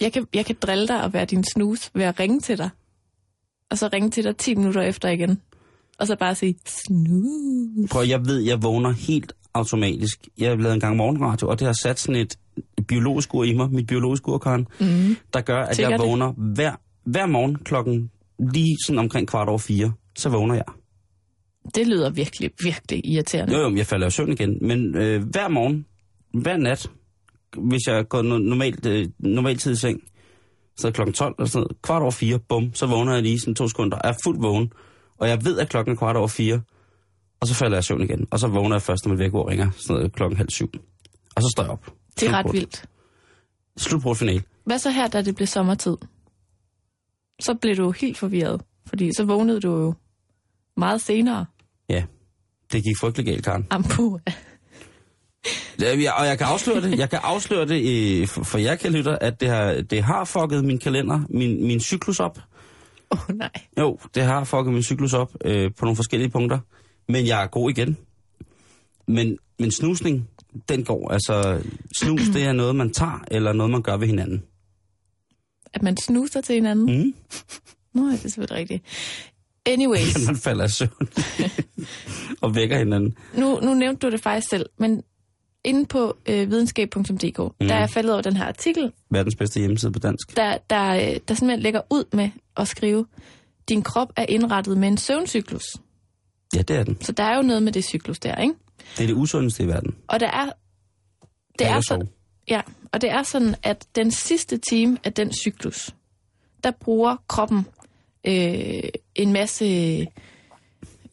Speaker 4: jeg, kan, jeg kan drille dig og være din snus ved at ringe til dig. Og så ringe til dig 10 minutter efter igen. Og så bare sige, snus.
Speaker 5: Prøv, jeg ved, jeg vågner helt automatisk. Jeg har lavet en gang morgenradio, og det har sat sådan et biologisk ur i mig, mit biologiske ur, Karen,
Speaker 4: Mm.
Speaker 5: der gør, at
Speaker 4: Sikkert
Speaker 5: jeg
Speaker 4: det.
Speaker 5: vågner hver, hver morgen klokken lige sådan omkring kvart over fire. Så vågner jeg.
Speaker 4: Det lyder virkelig, virkelig irriterende.
Speaker 5: Jo, jo, jeg falder jo i søvn igen. Men øh, hver morgen, hver nat, hvis jeg går no- normalt, øh, normalt tid i seng, så klokken 12 eller sådan noget, kvart over fire, bum, så vågner jeg lige sådan to sekunder, er fuldt vågen, og jeg ved, at klokken er kvart over fire, og så falder jeg i søvn igen, og så vågner jeg først, når mit vækord ringer, sådan noget klokken halv syv. Og så står jeg op.
Speaker 4: Det er ret vildt.
Speaker 5: Slutbrudt final.
Speaker 4: Hvad så her, da det blev sommertid? Så blev du helt forvirret, fordi så vågnede du jo meget senere.
Speaker 5: Ja, det gik frygtelig galt, Karen.
Speaker 4: Ampu.
Speaker 5: Ja, jeg- Og jeg kan afsløre det, jeg kan afsløre det for, jer, kan lytter, at det har, det har fucket min kalender, min, min cyklus op.
Speaker 4: Åh oh, nej.
Speaker 5: Jo, det har fucket min cyklus op øh, på nogle forskellige punkter. Men jeg er god igen. Men, men snusning, den går. Altså, snus, det er noget, man tager, eller noget, man gør ved hinanden.
Speaker 4: At man snuser til hinanden.
Speaker 5: Mm.
Speaker 4: Nå, det er selvfølgelig rigtigt. Anyways, [LAUGHS]
Speaker 5: man falder i søvn [LAUGHS] og vækker hinanden.
Speaker 4: nu, nu nævnte du det faktisk selv, men inde på øh, videnskab.dk, mm. der er jeg faldet over den her artikel,
Speaker 5: Verdens bedste hjemmeside på dansk.
Speaker 4: der, der, øh, der simpelthen lægger ud med at skrive, din krop er indrettet med en søvncyklus.
Speaker 5: Ja, det er den.
Speaker 4: Så der er jo noget med det cyklus der, ikke?
Speaker 5: Det er det usundeste i verden.
Speaker 4: Og der er, det er
Speaker 5: at
Speaker 4: sådan, ja, og det er sådan, at den sidste time af den cyklus, der bruger kroppen øh, en masse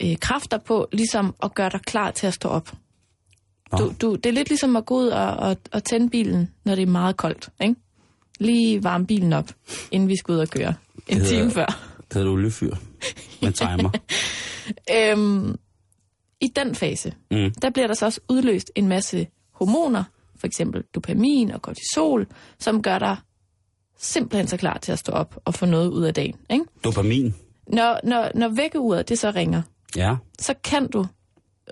Speaker 4: øh, kræfter på, ligesom at gøre dig klar til at stå op. Du, du, det er lidt ligesom at gå ud og, og, og tænde bilen, når det er meget koldt. Ikke? Lige varme bilen op, inden vi skal ud og køre. En
Speaker 5: hedder-
Speaker 4: time før.
Speaker 5: Det hedder oliefyr med timer. [LAUGHS]
Speaker 4: Øhm, I den fase,
Speaker 5: Mm.
Speaker 4: der bliver der så også udløst en masse hormoner, for eksempel dopamin og kortisol, som gør dig simpelthen så klar til at stå op og få noget ud af dagen. Ikke?
Speaker 5: Dopamin.
Speaker 4: Når, når, når vækkeuret det så ringer,
Speaker 5: Ja.
Speaker 4: så kan du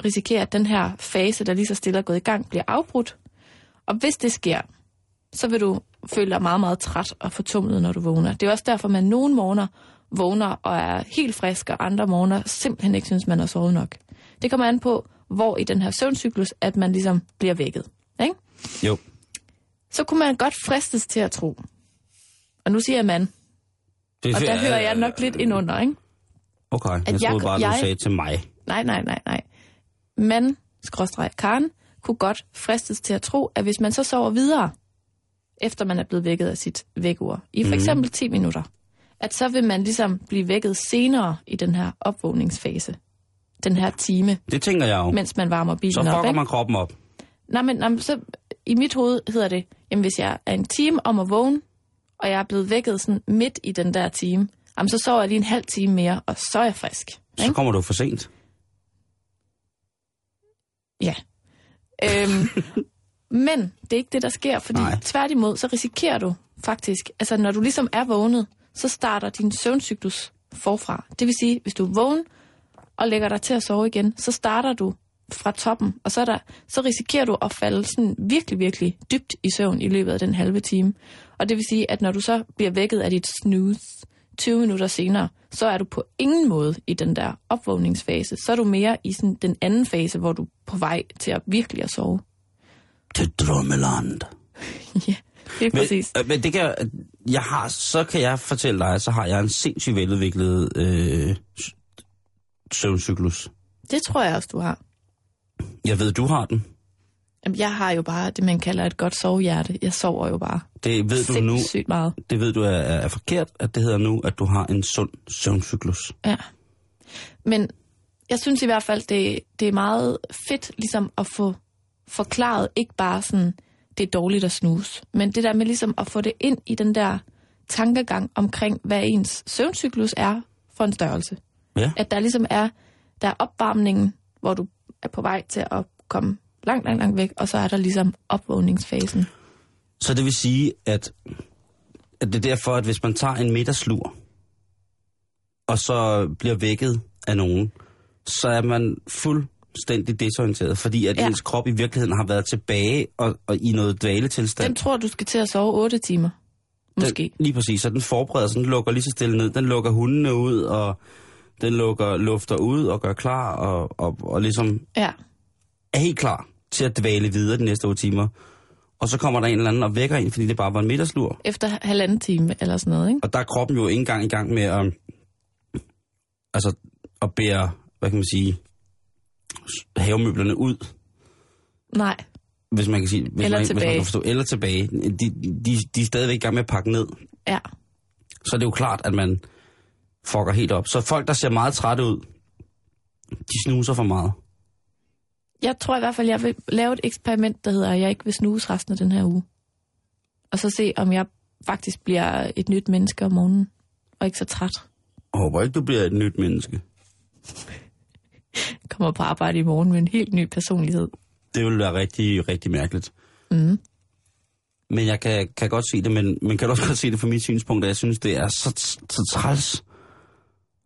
Speaker 4: risikere, at den her fase, der lige så stille er gået i gang, bliver afbrudt. Og hvis det sker, så vil du føle dig meget, meget træt og fortumlet, når du vågner. Det er også derfor, man nogle morgener vågner og er helt frisk, og andre morgener simpelthen ikke synes, man har sovet nok. Det kommer an på, hvor i den her søvncyklus, at man ligesom bliver vækket. Ikke?
Speaker 5: Jo.
Speaker 4: Så kunne man godt fristes til at tro. Og nu siger jeg man,
Speaker 5: Det
Speaker 4: og der hører jeg nok lidt ind under, ikke?
Speaker 5: Okay, jeg,
Speaker 4: jeg-
Speaker 5: troede bare, du
Speaker 4: jeg-
Speaker 5: sagde til mig.
Speaker 4: Nej, nej, nej, nej. Man, skråstreg Karen, kunne godt fristes til at tro, at hvis man så sover videre, efter man er blevet vækket af sit vækkeur, i for eksempel 10 minutter, at så vil man ligesom blive vækket senere i den her opvågningsfase. Den her time,
Speaker 5: Det tænker jeg jo.
Speaker 4: mens man varmer bilen
Speaker 5: så
Speaker 4: op.
Speaker 5: fucker
Speaker 4: ikke?
Speaker 5: man kroppen op.
Speaker 4: Nej, men, nej, men så, i mit hoved hedder det, jamen hvis jeg er en time om at vågne, og jeg er blevet vækket sådan midt i den der time, jamen så sover jeg lige en halv time mere, og så er jeg frisk.
Speaker 5: Så
Speaker 4: Ikke?
Speaker 5: kommer du for sent.
Speaker 4: Ja. Øhm, [LAUGHS] men det er ikke det, der sker, fordi
Speaker 5: Nej.
Speaker 4: Tværtimod, så risikerer du faktisk, altså når du ligesom er vågnet, så starter din søvncyklus forfra. Det vil sige, hvis du er vågen og lægger dig til at sove igen, så starter du fra toppen, og så, er der, så risikerer du at falde sådan virkelig, virkelig dybt i søvn i løbet af den halve time. Og det vil sige, at når du så bliver vækket af dit snooze 20 minutter senere, så er du på ingen måde i den der opvågningsfase. Så er du mere i sådan den anden fase, hvor du er på vej til at virkelig at sove.
Speaker 5: Til drømmeland. [LAUGHS]
Speaker 4: ja, det er
Speaker 5: Men,
Speaker 4: præcis.
Speaker 5: øh, men det kan, jeg har, så kan jeg fortælle dig, så har jeg en sindssygt veludviklet øh, søvncyklus.
Speaker 4: Det tror jeg også, du har.
Speaker 5: Jeg ved, du har den.
Speaker 4: Jamen, jeg har jo bare det, man kalder et godt sovehjerte. Jeg sover jo bare
Speaker 5: Det ved du nu,
Speaker 4: meget.
Speaker 5: det ved du er, er er forkert, at det hedder nu, at du har en sund søvncyklus.
Speaker 4: Ja. Men jeg synes i hvert fald, det, det er meget fedt ligesom at få forklaret, ikke bare sådan, det er dårligt at snuse, men det der med ligesom at få det ind i den der tankegang omkring, hvad ens søvncyklus er for en størrelse.
Speaker 5: Ja.
Speaker 4: At der ligesom er, der er opvarmningen, hvor du er på vej til at komme langt, langt, langt væk, og så er der ligesom opvågningsfasen.
Speaker 5: Så det vil sige, at, at det er derfor, at hvis man tager en middagslur, og så bliver vækket af nogen, så er man fuldstændig desorienteret, fordi at ja. Ens krop i virkeligheden har været tilbage og, og i noget dvaletilstand.
Speaker 4: Den tror, du skal til at sove 8 timer. Måske.
Speaker 5: Den, lige præcis, så den forbereder sig, den lukker lige så stille ned. Den lukker hundene ud, og den lukker lufter ud og gør klar, og, og, og ligesom
Speaker 4: Ja.
Speaker 5: Er helt klar til at dvæle videre de næste otte timer. Og så kommer der en eller anden og vækker en, fordi det bare var en middagslur.
Speaker 4: Efter halvanden time eller sådan noget, ikke?
Speaker 5: Og der er kroppen jo ikke engang i gang med at, altså, at bære, hvad kan man sige, havemøblerne ud,
Speaker 4: Nej.
Speaker 5: hvis man kan sige, hvis
Speaker 4: Eller
Speaker 5: man, Hvis man
Speaker 4: tilbage.
Speaker 5: kan forstå, eller tilbage. De, de, de er stadigvæk i gang med at pakke ned.
Speaker 4: Ja.
Speaker 5: Så er det jo klart, at man fucker helt op. Så folk, der ser meget trætte ud, de snuser for meget.
Speaker 4: Jeg tror i hvert fald, jeg vil lave et eksperiment, der hedder, at jeg ikke vil snuse resten af den her uge. Og så se, om jeg faktisk bliver et nyt menneske om morgenen, og ikke så træt.
Speaker 5: Jeg håber ikke, du bliver et nyt menneske. [LAUGHS]
Speaker 4: Kommer på arbejde i morgen med en helt ny personlighed.
Speaker 5: Det vil være rigtig, rigtig mærkeligt.
Speaker 4: Mm.
Speaker 5: Men jeg kan, kan godt se det, men, men kan du også godt se det fra mit synspunkt, at jeg synes, det er så, så træls,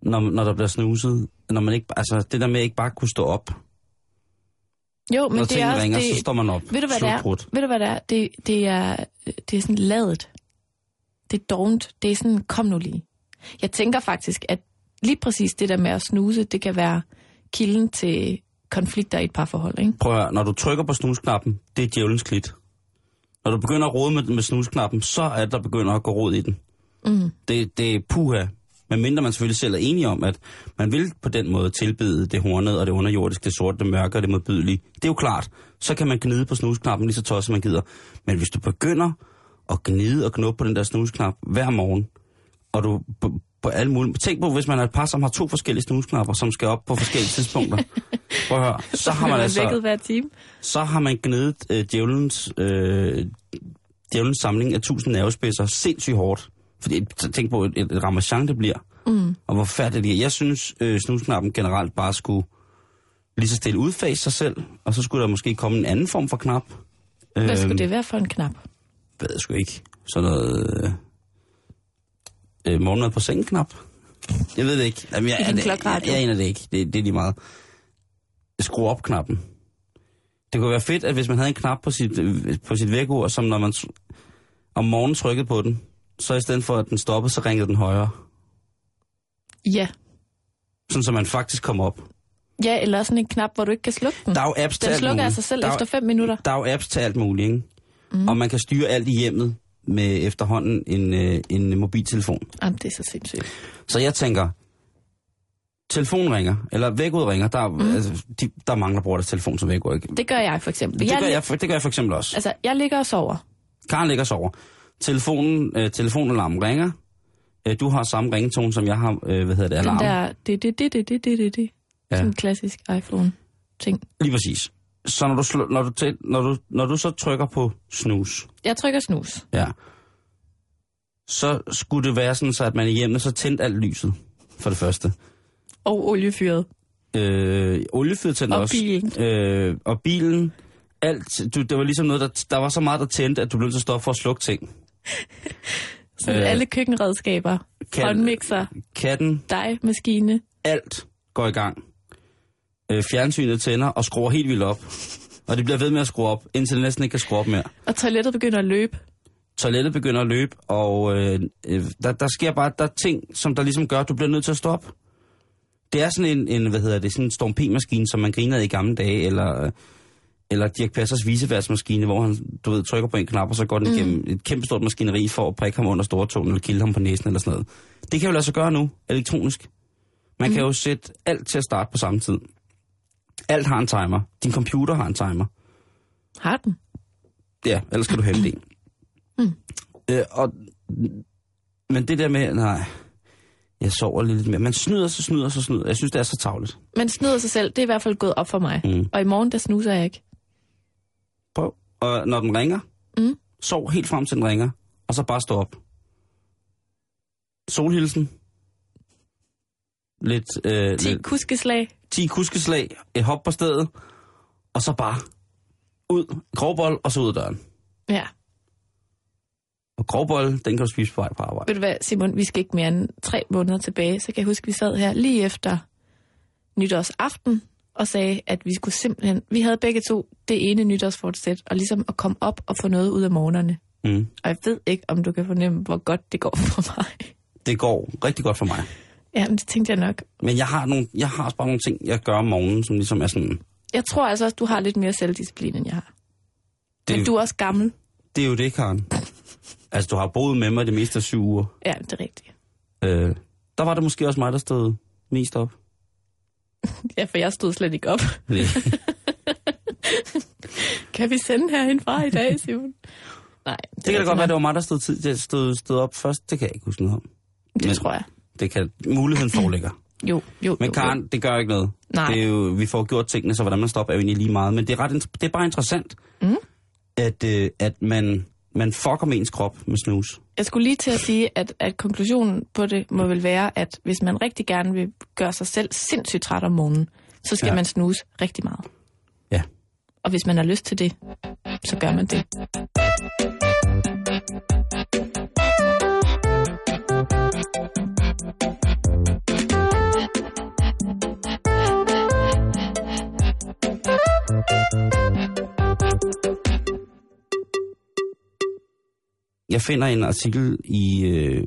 Speaker 5: når, når der bliver snuset. Når man ikke, altså, det der med ikke bare kunne stå op.
Speaker 4: Jo, men
Speaker 5: når
Speaker 4: det er også...
Speaker 5: ringer,
Speaker 4: det,
Speaker 5: så står man op.
Speaker 4: ved du, hvad det er? Ved du, hvad det er? Det, det er, det er sådan ladet. Det er dovent. Det er sådan, kom nu lige. Jeg tænker faktisk, at lige præcis det der med at snuse, det kan være kilden til konflikter i et parforhold, ikke?
Speaker 5: Prøv at høre, når du trykker på snusknappen, det er djævelens klit. Når du begynder at rode med, med snusknappen, så er der begynder at gå rod i den.
Speaker 4: Mm.
Speaker 5: Det, det er puha. Men mindre man selvfølgelig selv er enige om, at man vil på den måde tilbede det hornede og det underjordiske, det sorte, det mørke og det modbydelige. Det er jo klart. Så kan man gnide på snusknappen lige så tosset man gider. Men hvis du begynder at gnide og knuppe på den der snusknap hver morgen, og du på, på alle mulige... Tænk på, hvis man er et par, som har to forskellige snusknapper, som skal op på forskellige [LAUGHS] tidspunkter. Prøv at høre. Så har man altså...
Speaker 4: hver time.
Speaker 5: Så har man gnidet øh, djævelens, øh, djævelens samling af tusind nervespidser sindssygt hårdt. Fordi tænk på, et, et, et ramachan det bliver.
Speaker 4: Mm.
Speaker 5: Og hvor færdigt det er. Jeg synes, øh, snusknappen generelt bare skulle lige så stille udfase sig selv, og så skulle der måske komme en anden form for knap.
Speaker 4: Hvad skulle
Speaker 5: Øhm,
Speaker 4: det være for en knap?
Speaker 5: Ved jeg sgu ikke. Sådan noget... Øh, øh, morgenmad på sengen knap. Jeg ved det ikke. Jamen, jeg,
Speaker 4: I din
Speaker 5: jeg, jeg, jeg, aner det ikke. Det, det er lige meget. Skru op knappen. Det kunne være fedt, at hvis man havde en knap på sit, øh, på sit vækord, som når man om morgenen trykkede på den, så i stedet for at den stoppede, så ringede den højere.
Speaker 4: Ja.
Speaker 5: Sådan så man faktisk kom op.
Speaker 4: Ja, eller sådan en knap, hvor du ikke kan slukke den.
Speaker 5: Der er jo apps til
Speaker 4: Den
Speaker 5: alt
Speaker 4: slukker
Speaker 5: muligt.
Speaker 4: af sig selv
Speaker 5: der er,
Speaker 4: efter 5 minutter.
Speaker 5: Der er jo apps til alt muligt, ikke? Mm. Og man kan styre alt i hjemmet med efterhånden en, øh, en mobiltelefon.
Speaker 4: Jamen, det er så sindssygt.
Speaker 5: Så jeg tænker, telefonen ringer, eller vækord ringer. Der, er, mm. altså, de, der er mange, der bruger deres telefon som vækord. Ikke?
Speaker 4: Det gør jeg for eksempel.
Speaker 5: Det,
Speaker 4: jeg,
Speaker 5: gør jeg, for- det gør jeg for eksempel også.
Speaker 4: Altså, jeg ligger og sover.
Speaker 5: Karen ligger og sover. Telefonen, øh, telefonalarmen ringer. Øh, du har samme ringetone, som jeg har, øh, hvad hedder det, alarm.
Speaker 4: Den der, det, det, det, det, det, det, det, det.
Speaker 5: Ja.
Speaker 4: Sådan en klassisk iPhone-ting.
Speaker 5: Lige præcis. Så når du, slå, når, du tæ, når, du, når du så trykker på snus,
Speaker 4: Jeg trykker snus.
Speaker 5: ja, så skulle det være sådan, så at man i hjemmet så tændte alt lyset, for det første.
Speaker 4: Og oliefyret.
Speaker 5: Øh, oliefyret tændte
Speaker 4: Og
Speaker 5: også.
Speaker 4: bilen.
Speaker 5: Øh, og bilen. Alt. Du, det var ligesom noget, der, der var så meget, der tændte, at du blev nødt til at stoppe for at slukke ting. [LAUGHS]
Speaker 4: Så
Speaker 5: Øh,
Speaker 4: alle køkkenredskaber.
Speaker 5: kan-
Speaker 4: Håndmixer.
Speaker 5: Katten,
Speaker 4: Dig, maskine.
Speaker 5: alt går i gang. Øh, fjernsynet tænder og skruer helt vildt op. Og det bliver ved med at skrue op, indtil det næsten ikke kan skrue op mere.
Speaker 4: Og toilettet begynder at løbe.
Speaker 5: Toilettet begynder at løbe, og øh, øh, der, der sker bare der er ting, som der ligesom gør, at du bliver nødt til at stoppe. Det er sådan en, en hvad hedder det, sådan en Storm P-maskine, som man grinede i gamle dage, eller, øh, eller Dirk Passers viseværtsmaskine, hvor han, du ved, trykker på en knap, og så går den mm. igennem et kæmpestort maskineri for at prikke ham under stortåen, eller kilde ham på næsen, eller sådan noget. Det kan jo lade sig gøre nu, elektronisk. Man mm. kan jo sætte alt til at starte på samme tid. Alt har en timer. Din computer har en timer.
Speaker 4: Har den?
Speaker 5: Ja, ellers skal du hente en. [CLEARS THROAT] Mm. Øh, og, men det der med, nej, jeg sover lidt mere. Man snyder så snyder så snyder. Jeg synes, det er så tavligt.
Speaker 4: Man snyder sig selv. Det er i hvert fald gået op for mig.
Speaker 5: Mm.
Speaker 4: Og i morgen, der snuser jeg ikke.
Speaker 5: Og når den ringer,
Speaker 4: Mm.
Speaker 5: sov helt frem til den ringer, og så bare stå op. Solhilsen. Lidt, øh,
Speaker 4: 10
Speaker 5: lidt,
Speaker 4: kuskeslag.
Speaker 5: 10 kuskeslag, et hop på stedet, og så bare ud, grovbold, og så ud af døren.
Speaker 4: Ja.
Speaker 5: Og grovbold, den kan du spise på vej på arbejde.
Speaker 4: Ved du hvad, Simon, vi skal ikke mere end tre måneder tilbage. Så kan jeg huske, vi sad her lige efter nytårsaften og sagde, at vi skulle simpelthen... Vi havde begge to det ene nytårsfortsæt, og ligesom at komme op og få noget ud af morgenerne.
Speaker 5: Mm.
Speaker 4: Og jeg ved ikke, om du kan fornemme, hvor godt det går [LAUGHS] for mig.
Speaker 5: Det går rigtig godt for mig.
Speaker 4: Ja, men det tænkte jeg nok.
Speaker 5: Men jeg har, nogle, jeg har også bare nogle ting, jeg gør om morgenen, som ligesom er sådan...
Speaker 4: Jeg tror altså også, du har lidt mere selvdisciplin, end jeg har.
Speaker 5: Det,
Speaker 4: Men du er også gammel.
Speaker 5: det er jo det, Karen. [LAUGHS] Altså, du har boet med mig det meste af syv uger.
Speaker 4: Ja, det er rigtigt.
Speaker 5: Øh, der var det måske også mig, der stod mest op. [LAUGHS]
Speaker 4: Ja, for jeg stod slet ikke op. [LAUGHS] Kan vi sende herindfra i dag, Simon? Nej,
Speaker 5: Det kan da godt være, det var mig, der stod, tid, der stod, stod op først. Det kan jeg ikke huske noget om.
Speaker 4: Det
Speaker 5: men-
Speaker 4: tror jeg.
Speaker 5: Det kan, muligheden foreligger. [CLEARS THROAT]
Speaker 4: Jo, jo,
Speaker 5: Men
Speaker 4: jo,
Speaker 5: Karen, det gør ikke noget.
Speaker 4: Nej.
Speaker 5: Det er jo, vi får gjort tingene, så hvordan man stopper er jo egentlig lige meget. Men det er, ret, det er bare interessant,
Speaker 4: Mm.
Speaker 5: at, øh, at man, man fucker med ens krop med snus.
Speaker 4: Jeg skulle lige til at sige, at, at konklusionen på det må vel være, at hvis man rigtig gerne vil gøre sig selv sindssygt træt om morgenen, så skal
Speaker 5: Ja.
Speaker 4: man snuse rigtig meget.
Speaker 5: Ja.
Speaker 4: Og hvis man har lyst til det, så gør man det.
Speaker 5: Jeg finder en artikel i, øh,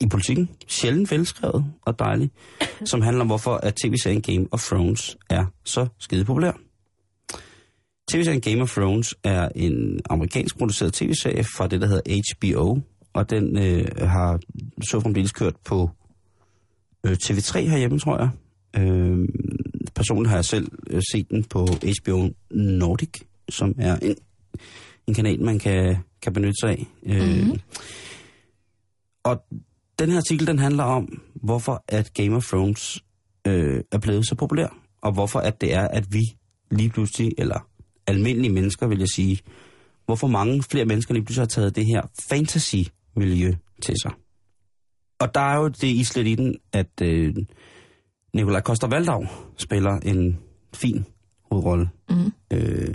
Speaker 5: i politikken, sjældent velskrevet og dejlig, [LAUGHS] som handler om, hvorfor at tv-serien Game of Thrones er så skide populær. TV-serien Game of Thrones er en amerikansk produceret tv-serie fra det, der hedder HBO, og den øh, har så fremdeles kørt på øh, TV3 herhjemme, tror jeg. Øh, personligt har jeg selv øh, set den på HBO Nordic, som er en, en kanal, man kan, kan benytte sig af. Øh,
Speaker 4: Mhm.
Speaker 5: Og den her artikel, den handler om, hvorfor at Game of Thrones øh, er blevet så populær, og hvorfor at det er, at vi lige pludselig, eller almindelige mennesker, vil jeg sige, hvorfor mange flere mennesker lige pludselig har taget det her fantasy-miljø til sig. Og der er jo det islet i den, at øh, Nikolaj Koster-Valdau spiller en fin hovedrolle.
Speaker 4: Mm.
Speaker 5: Øh,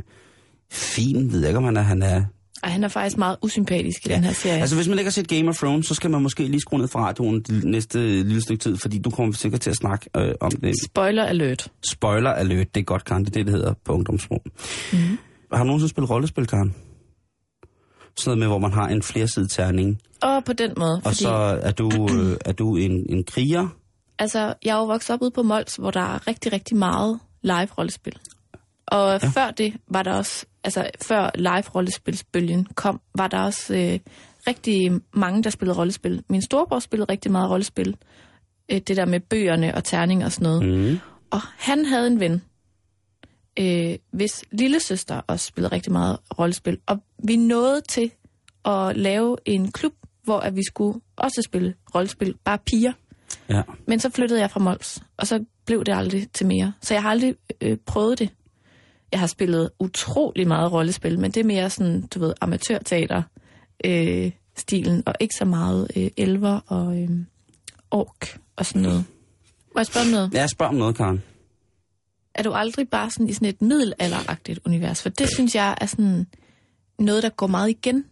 Speaker 5: fin, ved jeg ikke, om han er, han er
Speaker 4: Og han er faktisk meget usympatisk i
Speaker 5: Ja,
Speaker 4: den her serie.
Speaker 5: Altså, hvis man ikke har set Game of Thrones, så skal man måske lige skrue ned fra radioen det næste lille stykke tid, fordi du kommer sikkert til at snakke øh, om det.
Speaker 4: Spoiler alert.
Speaker 5: Spoiler alert, det er godt, Karen. Det er det, det hedder på ungdomssprog.
Speaker 4: Mhm.
Speaker 5: Har du nogensinde spillet rollespil, Karen? Sådan noget med, hvor man har en flersidet terning,
Speaker 4: Og på den måde,
Speaker 5: og
Speaker 4: fordi
Speaker 5: så er du, øh, er du en, en kriger,
Speaker 4: altså, jeg er jo vokset op ude på Mols, hvor der er rigtig, rigtig meget live-rollespil. Og ja. før det var der også, altså før live-rollespilsbølgen kom, var der også øh, rigtig mange, der spillede rollespil. Min storebror spillede rigtig meget rollespil. Øh, det der med bøgerne og terning og sådan noget.
Speaker 5: Mm.
Speaker 4: Og han havde en ven, øh, hvis lille søster også spillede rigtig meget rollespil. Og vi nåede til at lave en klub, hvor at vi skulle også spille rollespil, bare piger.
Speaker 5: Ja.
Speaker 4: Men så flyttede jeg fra Mols, og så blev det aldrig til mere. Så jeg har aldrig øh, prøvet det. Jeg har spillet utrolig meget rollespil, men det er mere sådan, du ved, amatørteater øh, stilen, og ikke så meget øh, elver og øh, ork og sådan noget. Må jeg spørge om noget?
Speaker 5: Ja, spørg om noget, Karen.
Speaker 4: Er du aldrig bare sådan i sådan et middelalderagtigt univers? For det synes jeg er sådan noget, der går meget igen.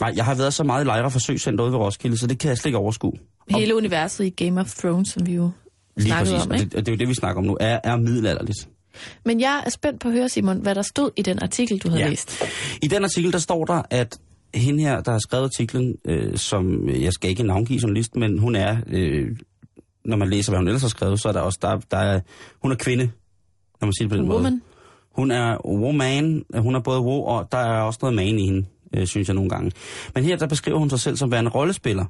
Speaker 5: Nej, jeg har været så meget i lejre forsøgscenter ude ved Roskilde, så det kan jeg slet ikke overskue.
Speaker 4: Hele universet i Game of Thrones, som vi jo
Speaker 5: Lige
Speaker 4: snakkede
Speaker 5: præcis,
Speaker 4: om,
Speaker 5: og
Speaker 4: ikke?
Speaker 5: det, og det er jo det, vi snakker om nu, er, er middelalderligt.
Speaker 4: Men jeg er spændt på at høre, Simon, hvad der stod i den artikel, du havde
Speaker 5: Ja.
Speaker 4: læst.
Speaker 5: I den artikel, der står der, at hende her, der har skrevet artiklen, øh, som jeg skal ikke navngive journalist, men hun er, øh, når man læser, hvad hun ellers har skrevet, så er der også, der, der er, hun er kvinde, når man siger det på den måde.
Speaker 4: Woman.
Speaker 5: Hun er woman, hun er både wo, og der er også noget man i hende, øh, synes jeg nogle gange. Men her, der beskriver hun sig selv som værende rollespiller.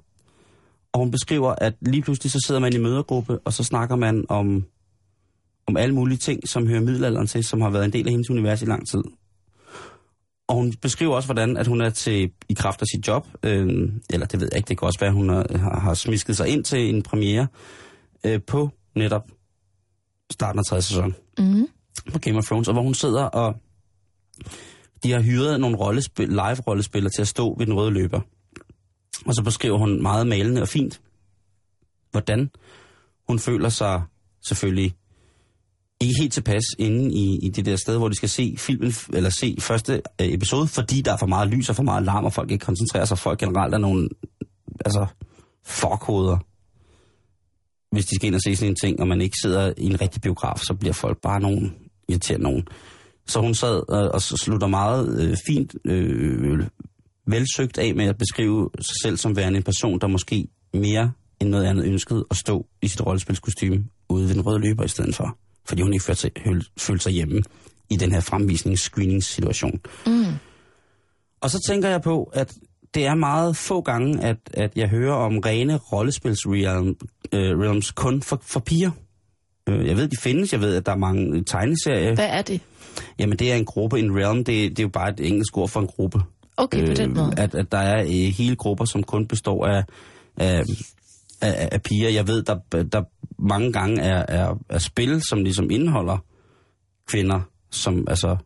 Speaker 5: Og hun beskriver, at lige pludselig så sidder man i mødergruppe, og så snakker man om, om alle mulige ting, som hører middelalderen til, som har været en del af hendes univers i lang tid. Og hun beskriver også, hvordan at hun er til i kraft af sit job, øh, eller det ved jeg ikke, det kan også være, at hun har, har, smisket sig ind til en premiere øh, på netop starten af tredje sæson
Speaker 4: Mm.
Speaker 5: på Game of Thrones, og hvor hun sidder og de har hyret nogle rollespil, live-rollespillere til at stå ved den røde løber. Og så beskriver hun meget malende og fint, hvordan hun føler sig selvfølgelig ikke helt tilpas inde i, i det der sted, hvor de skal se filmen, eller se første øh, episode, fordi der er for meget lys og for meget larm, og folk ikke koncentrerer sig. Folk generelt er nogle, altså, fuckhoveder. Hvis de skal ind og se sådan en ting, og man ikke sidder i en rigtig biograf, så bliver folk bare nogle irriterende nogen. Så hun sad øh, og, og så slutter meget øh, fint, øh, velsøgt af med at beskrive sig selv som værende en person, der måske mere end noget andet ønskede at stå i sit rollespilskostyme ude ved den røde løber i stedet for. Fordi hun ikke følte sig, følte sig hjemme i den her fremvisnings-screeningssituation.
Speaker 4: Mm.
Speaker 5: Og så tænker jeg på, at det er meget få gange, at, at jeg hører om rene rollespils-realms øh, realms kun for, for piger. Øh, Jeg ved, de findes. Jeg ved, at der er mange tegneserier.
Speaker 4: Hvad er det?
Speaker 5: Jamen, det er en gruppe. En realm, det, det er jo bare et engelsk ord for en gruppe.
Speaker 4: Okay, på den måde.
Speaker 5: At, at der er øh, hele grupper, som kun består af, af, af, af piger. Jeg ved, der, der mange gange er, er, er spil, som ligesom indeholder kvinder som altså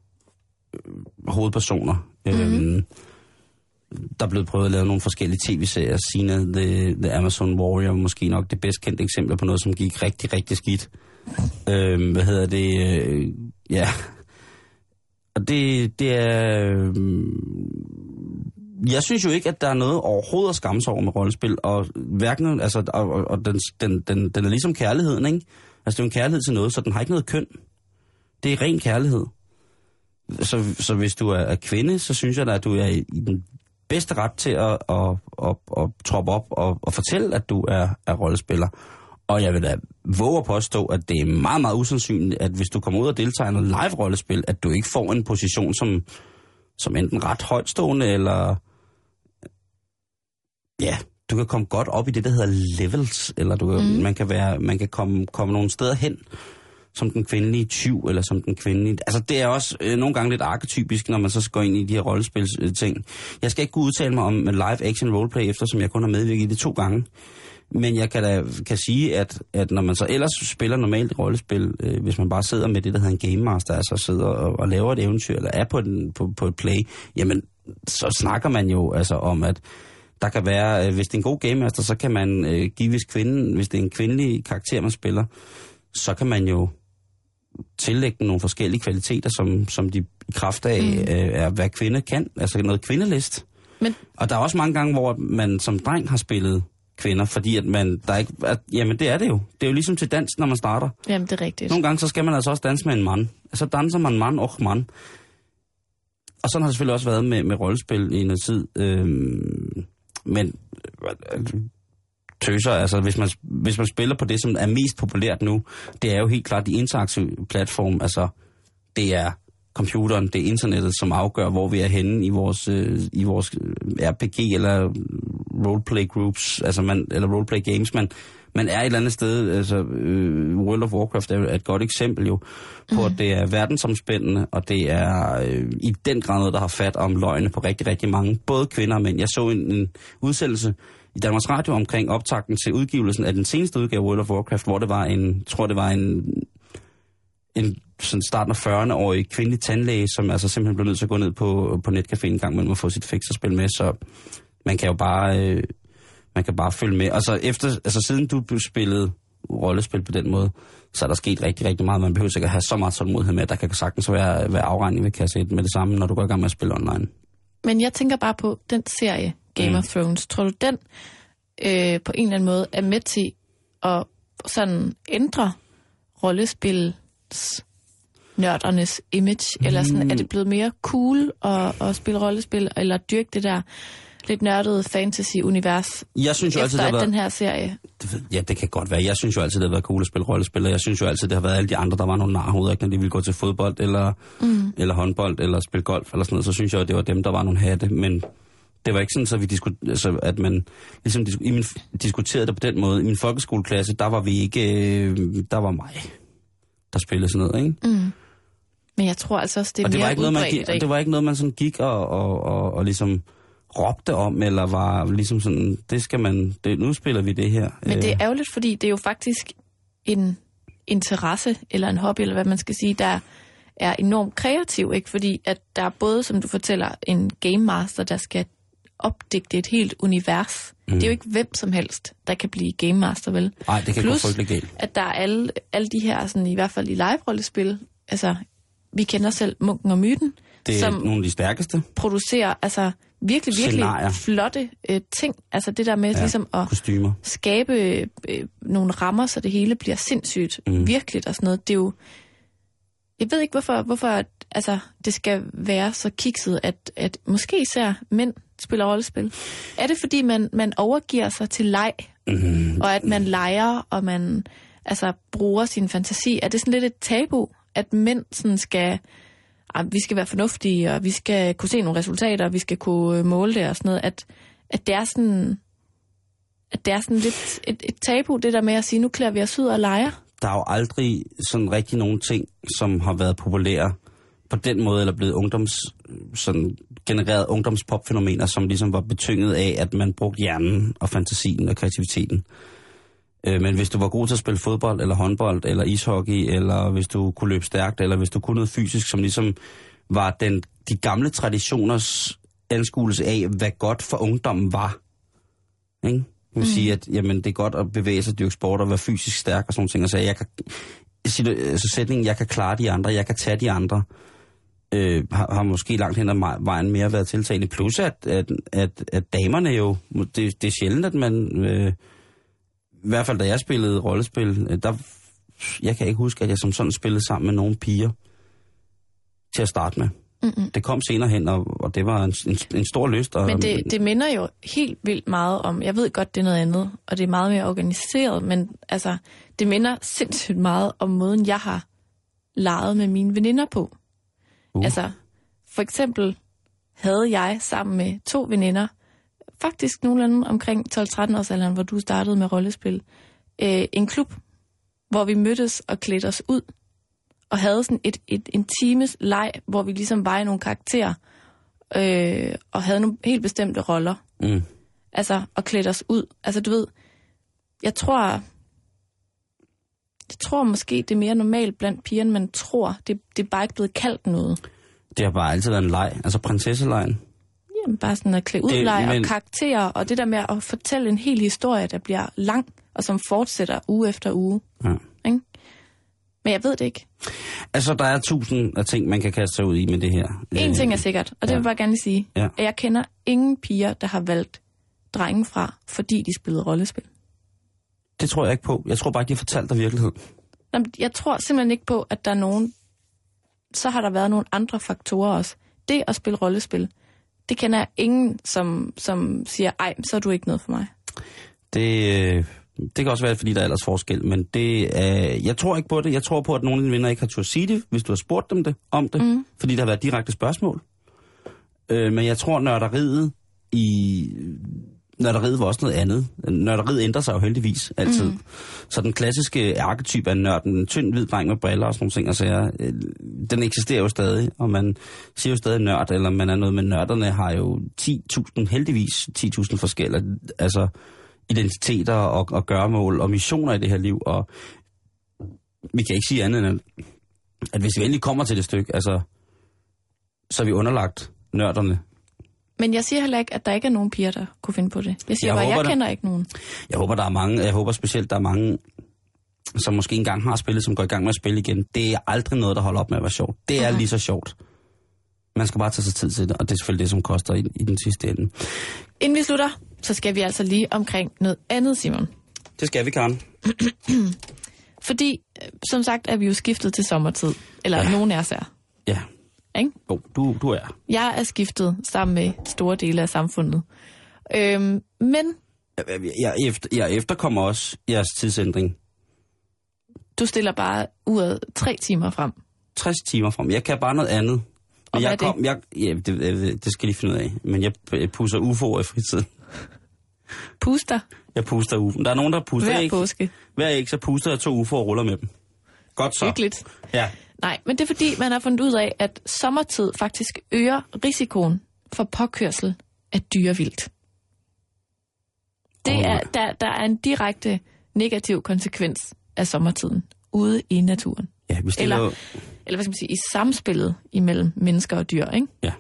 Speaker 5: øh, hovedpersoner. Mm-hmm. Øhm, der er blevet prøvet at lave nogle forskellige tv-serier. Sina The, The Amazon Warrior måske nok det bedst kendte eksempel på noget, som gik rigtig, rigtig skidt. Øhm, hvad hedder det? Øh, ja. Og det, det er... øhm, jeg synes jo ikke, at der er noget overhovedet at skamme sig over med rollespil, og hverken, altså, og, og, og den, den, den, den er ligesom kærligheden, ikke? Altså, det er jo en kærlighed til noget, så den har ikke noget køn. Det er ren kærlighed. Så, så hvis du er, er kvinde, så synes jeg da, at du er i i den bedste ret til at, at, at, at, at troppe op og, og fortælle, at du er, er rollespiller. Og jeg vil da våge at påstå, at det er meget, meget usandsynligt, at hvis du kommer ud og deltager i noget live-rollespil, at du ikke får en position som, som enten ret højtstående, eller... Ja, du kan komme godt op i det, der hedder levels, eller du, mm. man kan, være, man kan komme, komme nogle steder hen, som den kvindelige tyv, eller som den kvindelige... Altså, det er også øh, nogle gange lidt arketypisk, når man så går ind i de her rollespils-ting. Jeg skal ikke kunne udtale mig om live-action roleplay, eftersom jeg kun har medvirket i det to gange. Men jeg kan da kan sige, at, at når man så ellers spiller normalt rollespil, øh, hvis man bare sidder med det, der hedder en game master, altså sidder og, og laver et eventyr, eller er på, den, på, på et play, jamen, så snakker man jo altså om, at der kan være, øh, hvis det er en god game master, så kan man øh, give, hvis, kvinden, hvis det er en kvindelig karakter, man spiller, så kan man jo tillægge den nogle forskellige kvaliteter, som, som de i kraft af mm. øh, er, hvad kvinde kan, altså noget kvindelist.
Speaker 4: Men
Speaker 5: Og der er også mange gange, hvor man som dreng har spillet kvinder, fordi at man, der ikke, at, jamen det er det jo. Det er jo ligesom til dans, når man starter.
Speaker 4: jamen, det er rigtigt.
Speaker 5: Nogle gange, så skal man altså også danse med en mand. Så danser man mand og mand. Og sådan har det selvfølgelig også været med, med rollespil i noget tid. Øhm, men øh, tøser. Altså, hvis man, hvis man spiller på det, som er mest populært nu, det er jo helt klart de interaktive platform. Altså, det er computeren, det er internettet, som afgør, hvor vi er henne i vores, øh, i vores øh, RPG eller roleplay groups, altså man, eller roleplay games. Man, man er et eller andet sted, altså øh, World of Warcraft er et godt eksempel jo, på mm. at det er verdensomspændende, og det er øh, i den grad noget, der har fat om løgne på rigtig, rigtig mange, både kvinder og mænd. Jeg så en, en udsendelse i Danmarks Radio omkring optakten til udgivelsen af den seneste udgave af World of Warcraft, hvor det var en, tror det var en, en sådan starten af 40'erne-årig kvindelig tandlæge, som altså simpelthen blev nødt til at gå ned på, på netcafé en gang mellem at få sit fix og spille med, så man kan jo bare, øh, man kan bare følge med. Og så efter, altså siden du spillede rollespil på den måde, så er der sket rigtig, rigtig meget. Man behøver sikkert have så meget tålmodighed med, at der kan sagtens være, være afregning ved kasse med det samme, når du går i gang med at spille online.
Speaker 4: Men jeg tænker bare på den serie, Game mm. of Thrones. Tror du, den øh, på en eller anden måde er med til at sådan ændre rollespils nørdernes image? Mm. Eller sådan, er det blevet mere cool at, at spille rollespil, eller dyrke det der lidt nørdede fantasy-univers
Speaker 5: jeg synes jo
Speaker 4: efter
Speaker 5: altid, det har været,
Speaker 4: den her serie?
Speaker 5: Ja, det kan godt være. Jeg synes jo altid, det har været cool at spille rollespil, og jeg synes jo altid, det har været alle de andre, der var nogle narhoveder, ikke? når de ville gå til fodbold, eller, mm. eller håndbold, eller spille golf, eller sådan noget, så synes jeg, at det var dem, der var nogle hatte, men det var ikke sådan, så vi disku- altså, at man ligesom disku- i min, diskuterede det på den måde. I min folkeskoleklasse, der var vi ikke, øh, der var mig, der spillede sådan noget, ikke?
Speaker 4: Mm. Men jeg tror altså også, det er
Speaker 5: og det
Speaker 4: mere
Speaker 5: var ikke noget, man, gik- det var ikke noget, man sådan gik og, og, og, og ligesom råbte om, eller var ligesom sådan, det skal man, det, nu spiller vi det her.
Speaker 4: Men det
Speaker 5: Øh,
Speaker 4: er ærgerligt, fordi det er jo faktisk en interesse, eller en hobby, eller hvad man skal sige, der er enormt kreativ, ikke? Fordi at der er både, som du fortæller, en game master, der skal opdigte et helt univers. Mm. Det er jo ikke hvem som helst, der kan blive game master, vel?
Speaker 5: Nej, det kan gå
Speaker 4: Plus,
Speaker 5: frygtelig galt.
Speaker 4: at der er alle, alle de her, sådan, i hvert fald i live-rollespil, altså, vi kender selv Munken og Myten,
Speaker 5: Det er
Speaker 4: som
Speaker 5: nogle af de stærkeste
Speaker 4: producerer altså virkelig, virkelig
Speaker 5: Scenarier.
Speaker 4: flotte øh, ting. Altså det der med
Speaker 5: Ja.
Speaker 4: ligesom at
Speaker 5: kostymer.
Speaker 4: skabe øh, nogle rammer, så det hele bliver sindssygt mm. virkeligt og sådan noget. Det er jo... Jeg ved ikke, hvorfor, hvorfor altså, det skal være så kikset, at, at måske især mænd spiller rollespil. Er det, fordi man, man overgiver sig til leg, mm. og at man leger, og man altså, bruger sin fantasi? Er det sådan lidt et tabu, at mænd sådan skal... Ah, vi skal være fornuftige, og vi skal kunne se nogle resultater, og vi skal kunne øh, måle det og sådan noget. At, at det er sådan at det er sådan lidt et, et tabu, det der med at sige, nu klæder vi os ud og leger.
Speaker 5: Der er jo aldrig sådan rigtig nogen ting, som har været populære på den måde, eller blevet ungdoms, sådan genereret ungdomspopfænomener, som ligesom var betynget af, at man brugte hjernen og fantasien og kreativiteten. Øh, Men hvis du var god til at spille fodbold, eller håndbold, eller ishockey, eller hvis du kunne løbe stærkt, eller hvis du kunne noget fysisk, som ligesom var den, de gamle traditioners anskuelse af, hvad godt for ungdommen var. Ikke? Man mm. sige, at jamen, det er godt at bevæge sig, dyrke sport og være fysisk stærk og sådan ting. Og så jeg kan, situ- altså sætningen, jeg kan klare de andre, jeg kan tage de andre, øh, har, har måske langt hen ad vejen mere været tiltagende. Plus at, at, at, at damerne jo, det, det er sjældent, at man, øh, i hvert fald da jeg spillede rollespil, øh, der, jeg kan ikke huske, at jeg som sådan spillede sammen med nogle piger til at starte med.
Speaker 4: Mm-mm.
Speaker 5: Det kom senere hen, og, og det var en, en, en stor lyst. Og,
Speaker 4: Men det, det minder jo helt vildt meget om, jeg ved godt, det er noget andet, og det er meget mere organiseret, men altså, det minder sindssygt meget om måden, jeg har leget med mine veninder på.
Speaker 5: Uh.
Speaker 4: Altså, for eksempel havde jeg sammen med to veninder, faktisk nogenlunde omkring 12-13 års alderen, hvor du startede med rollespil, øh, en klub, hvor vi mødtes og klædte os ud, og havde sådan et, et, en times leg, hvor vi ligesom var i nogle karakterer, øh, og havde nogle helt bestemte roller.
Speaker 5: Mm.
Speaker 4: Altså, og klædte os ud. Altså, du ved, jeg tror, jeg tror måske, det er mere normalt blandt piger, end man tror. Det, det er bare ikke blevet kaldt noget.
Speaker 5: Det har bare altid været en leg, altså prinsesselejen.
Speaker 4: Jamen, bare sådan at klæde ud
Speaker 5: Det-
Speaker 4: leg
Speaker 5: men-
Speaker 4: og karakterer, og det der med at fortælle en hel historie, der bliver lang, og som fortsætter uge efter uge.
Speaker 5: Ja.
Speaker 4: Ikke? Men jeg ved det ikke.
Speaker 5: Altså, der er tusind af ting, man kan kaste sig ud i med det her.
Speaker 4: En
Speaker 5: Øh,
Speaker 4: ting er sikkert, og det
Speaker 5: ja.
Speaker 4: vil jeg bare gerne lige sige,
Speaker 5: Ja.
Speaker 4: at jeg kender ingen piger, der har valgt drengen fra, fordi de spillede rollespil.
Speaker 5: Det tror jeg ikke på. Jeg tror bare ikke, de har fortalt dig virkelighed.
Speaker 4: Nå, men Jeg tror simpelthen ikke på, at der er nogen... Så har der været nogle andre faktorer også. Det at spille rollespil, det kender jeg ingen, som, som siger, ej, så er du ikke noget for mig.
Speaker 5: Det, øh, det kan også være, fordi der er ellers forskel, men det er, jeg tror ikke på det. Jeg tror på, at nogle af dine venner ikke har turde sige det, hvis du har spurgt dem det, om det, mm. fordi der har været direkte spørgsmål. Øh, men jeg tror, nørderiet i... Nørderiet var også noget andet. Nørderiet ændrer sig jo heldigvis altid. Mm. Så den klassiske arketyp af nørden, en tynd hvid dreng med briller og sådan nogle ting, altså, øh, den eksisterer jo stadig, og man siger jo stadig nørd, eller man er noget med nørderne, har jo 10.000, heldigvis 10.000 forskellige, altså identiteter og, og gørmål og missioner i det her liv, og vi kan ikke sige andet end, at hvis vi endelig kommer til det stykke, altså, så er vi underlagt nørderne.
Speaker 4: Men jeg siger heller ikke, at der ikke er nogen piger, der kunne finde på det. Jeg siger
Speaker 5: Jeg
Speaker 4: bare,
Speaker 5: håber,
Speaker 4: jeg
Speaker 5: der-
Speaker 4: kender ikke nogen.
Speaker 5: Jeg håber, der er mange, jeg håber specielt, der er mange, som måske engang har spillet, som går i gang med at spille igen. Det er aldrig noget, der holder op med at være sjovt. Det er
Speaker 4: Mhm.
Speaker 5: lige så sjovt. Man skal bare tage sig tid til det, og det er selvfølgelig det, som koster i, i den sidste ende.
Speaker 4: Inden vi slutter, så skal vi altså lige omkring noget andet, Simon.
Speaker 5: Det skal vi, Karen. [CLEARS THROAT]
Speaker 4: Fordi, øh, som sagt, er vi jo skiftet til sommertid. Eller
Speaker 5: ja.
Speaker 4: nogen af os er.
Speaker 5: Ja.
Speaker 4: Ikke?
Speaker 5: Jo, du, du er.
Speaker 4: Jeg er skiftet sammen med store dele af samfundet. Øhm, men
Speaker 5: Jeg, jeg, efter, jeg efterkommer også jeres tidsændring.
Speaker 4: du stiller bare uret tre timer frem.
Speaker 5: 60 timer frem. Jeg kan bare noget andet.
Speaker 4: Hvad
Speaker 5: jeg
Speaker 4: er det?
Speaker 5: Kom, jeg, ja, det, det, skal jeg lige finde ud af. Men jeg, pusser UFO'er i fritiden.
Speaker 4: Puster
Speaker 5: Jeg puster UFO'er. Der er nogen, der puster
Speaker 4: hver
Speaker 5: ikke.
Speaker 4: påske.
Speaker 5: Hver ikke, så puster jeg to UFO'er og ruller med dem. Godt så.
Speaker 4: Hyggeligt.
Speaker 5: Ja.
Speaker 4: Nej, men det er fordi, man har fundet ud af, at sommertid faktisk øger risikoen for påkørsel af dyrevildt. Det er, der, der er en direkte negativ konsekvens af sommertiden ude i naturen.
Speaker 5: Ja, vi stiller
Speaker 4: Eller-. Eller hvad skal man sige, i samspillet imellem mennesker og dyr, ikke?
Speaker 5: Ja.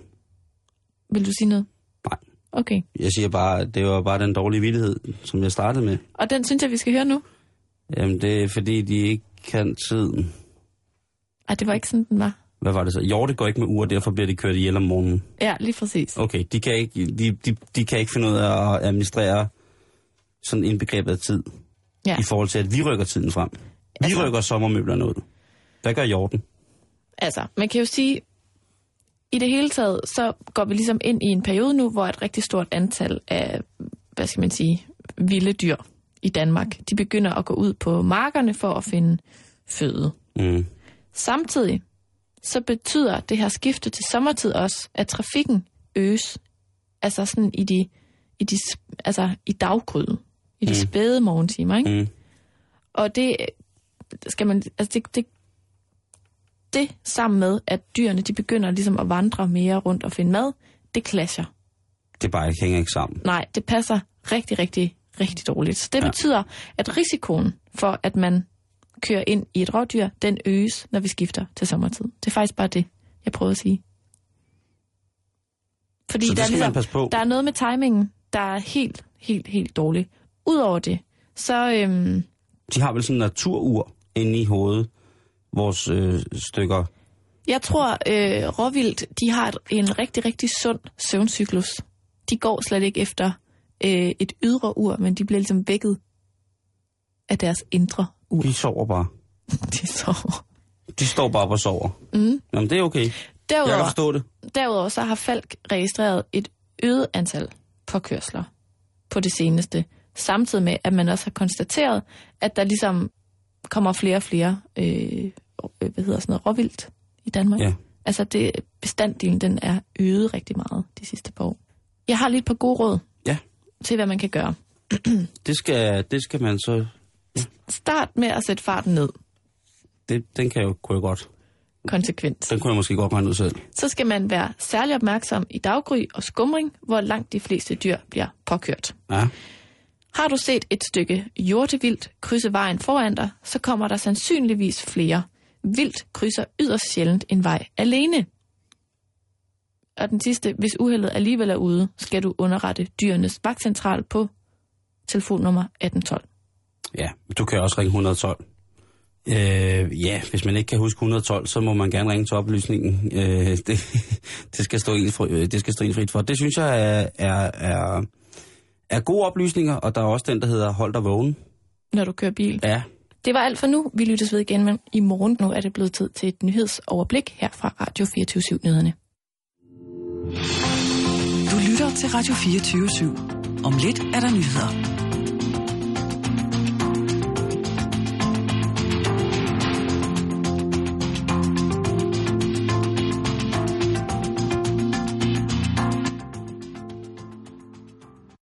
Speaker 4: Vil du sige noget?
Speaker 5: Nej.
Speaker 4: Okay.
Speaker 5: Jeg siger bare, at det var bare den dårlige vittighed, som jeg startede med.
Speaker 4: Og den synes jeg, vi skal høre nu.
Speaker 5: Jamen, det er fordi, de ikke kan tiden.
Speaker 4: Ej, det var ikke sådan, den var.
Speaker 5: Hvad var det så? Hjorte går ikke med og derfor bliver de kørt ihjel om morgenen.
Speaker 4: Ja, lige præcis.
Speaker 5: Okay, de kan ikke, de, de, de kan ikke finde ud af at administrere sådan indbegrebet af tid.
Speaker 4: Ja.
Speaker 5: I forhold til, at vi rykker tiden frem. Vi
Speaker 4: Altså-
Speaker 5: rykker sommermøblerne ud. Hvad gør hjorten?
Speaker 4: Altså, man kan jo sige, i det hele taget, så går vi ligesom ind i en periode nu, hvor et rigtig stort antal af, hvad skal man sige, vilde dyr i Danmark, de begynder at gå ud på markerne for at finde føde.
Speaker 5: Mm.
Speaker 4: Samtidig så betyder det her skifte til sommertid også, at trafikken øges. Altså sådan i de, i de altså i daggryet, i de
Speaker 5: Mm.
Speaker 4: spæde morgentimer, ikke?
Speaker 5: Mm.
Speaker 4: Og det skal man, altså det, det, det sammen med, at dyrene de begynder ligesom at vandre mere rundt og finde mad, det clasher.
Speaker 5: Det bare ikke hænger ikke sammen.
Speaker 4: Nej, det passer rigtig, rigtig, rigtig dårligt. Så det
Speaker 5: ja.
Speaker 4: betyder, at risikoen for, at man kører ind i et rådyr, den øges, når vi skifter til sommertid. Det er faktisk bare det, jeg prøver at sige. Fordi
Speaker 5: Så
Speaker 4: der, er ligesom, der er noget med timingen, der er helt, helt, helt dårligt. Udover det, så øhm,
Speaker 5: De har vel sådan en naturur inde i hovedet, vores øh, stykker.
Speaker 4: Jeg tror, øh, råvildt, de har en rigtig, rigtig sund søvncyklus. De går slet ikke efter øh, et ydre ur, men de bliver ligesom vækket af deres indre ur.
Speaker 5: De sover bare. [LAUGHS]
Speaker 4: De sover.
Speaker 5: De står bare og sover.
Speaker 4: Mm.
Speaker 5: Jamen, det er okay. Jeg kan
Speaker 4: Derudover,
Speaker 5: forstå det.
Speaker 4: derudover så har Falk registreret et øget antal påkørsler på det seneste, samtidig med, at man også har konstateret, at der ligesom kommer flere og flere øh, øh, hvad hedder sådan noget, råvildt i Danmark.
Speaker 5: Ja.
Speaker 4: Altså det, bestanddelen den er øget rigtig meget de sidste par år. Jeg har lige et par gode råd
Speaker 5: Ja.
Speaker 4: til, hvad man kan gøre. [CLEARS THROAT]
Speaker 5: Det skal, det skal man så...
Speaker 4: Start med at sætte farten ned
Speaker 5: Det, den kan jeg jo, kunne jeg godt.
Speaker 4: konsekvent.
Speaker 5: Den kunne jeg måske godt regne ud selv.
Speaker 4: Så skal man være særlig opmærksom i daggry og skumring, hvor langt de fleste dyr bliver påkørt.
Speaker 5: Ja.
Speaker 4: Har du set et stykke hjortevildt krydse vejen foran dig, så kommer der sandsynligvis flere. Vildt krydser yderst sjældent en vej alene. Og den sidste, hvis uheldet alligevel er ude, skal du underrette dyrenes vagtcentral på telefonnummer 1812.
Speaker 5: Ja, du kan også ringe 112. Øh, ja, hvis man ikke kan huske 112, så må man gerne ringe til oplysningen. Øh, [LAUGHS] det, det, skal stå en øh, det skal stå en frit for. Det synes jeg er, er, er, er gode oplysninger, og der er også den, der hedder Hold dig vågen.
Speaker 4: når du kører bil.
Speaker 5: Ja,
Speaker 4: Det var alt for nu. Vi lyttes ved igen, men i morgen nu er det blevet tid til et nyhedsoverblik her fra Radio 24 Nyhederne.
Speaker 3: Du lytter til Radio 24 /7. Om lidt er der nyheder.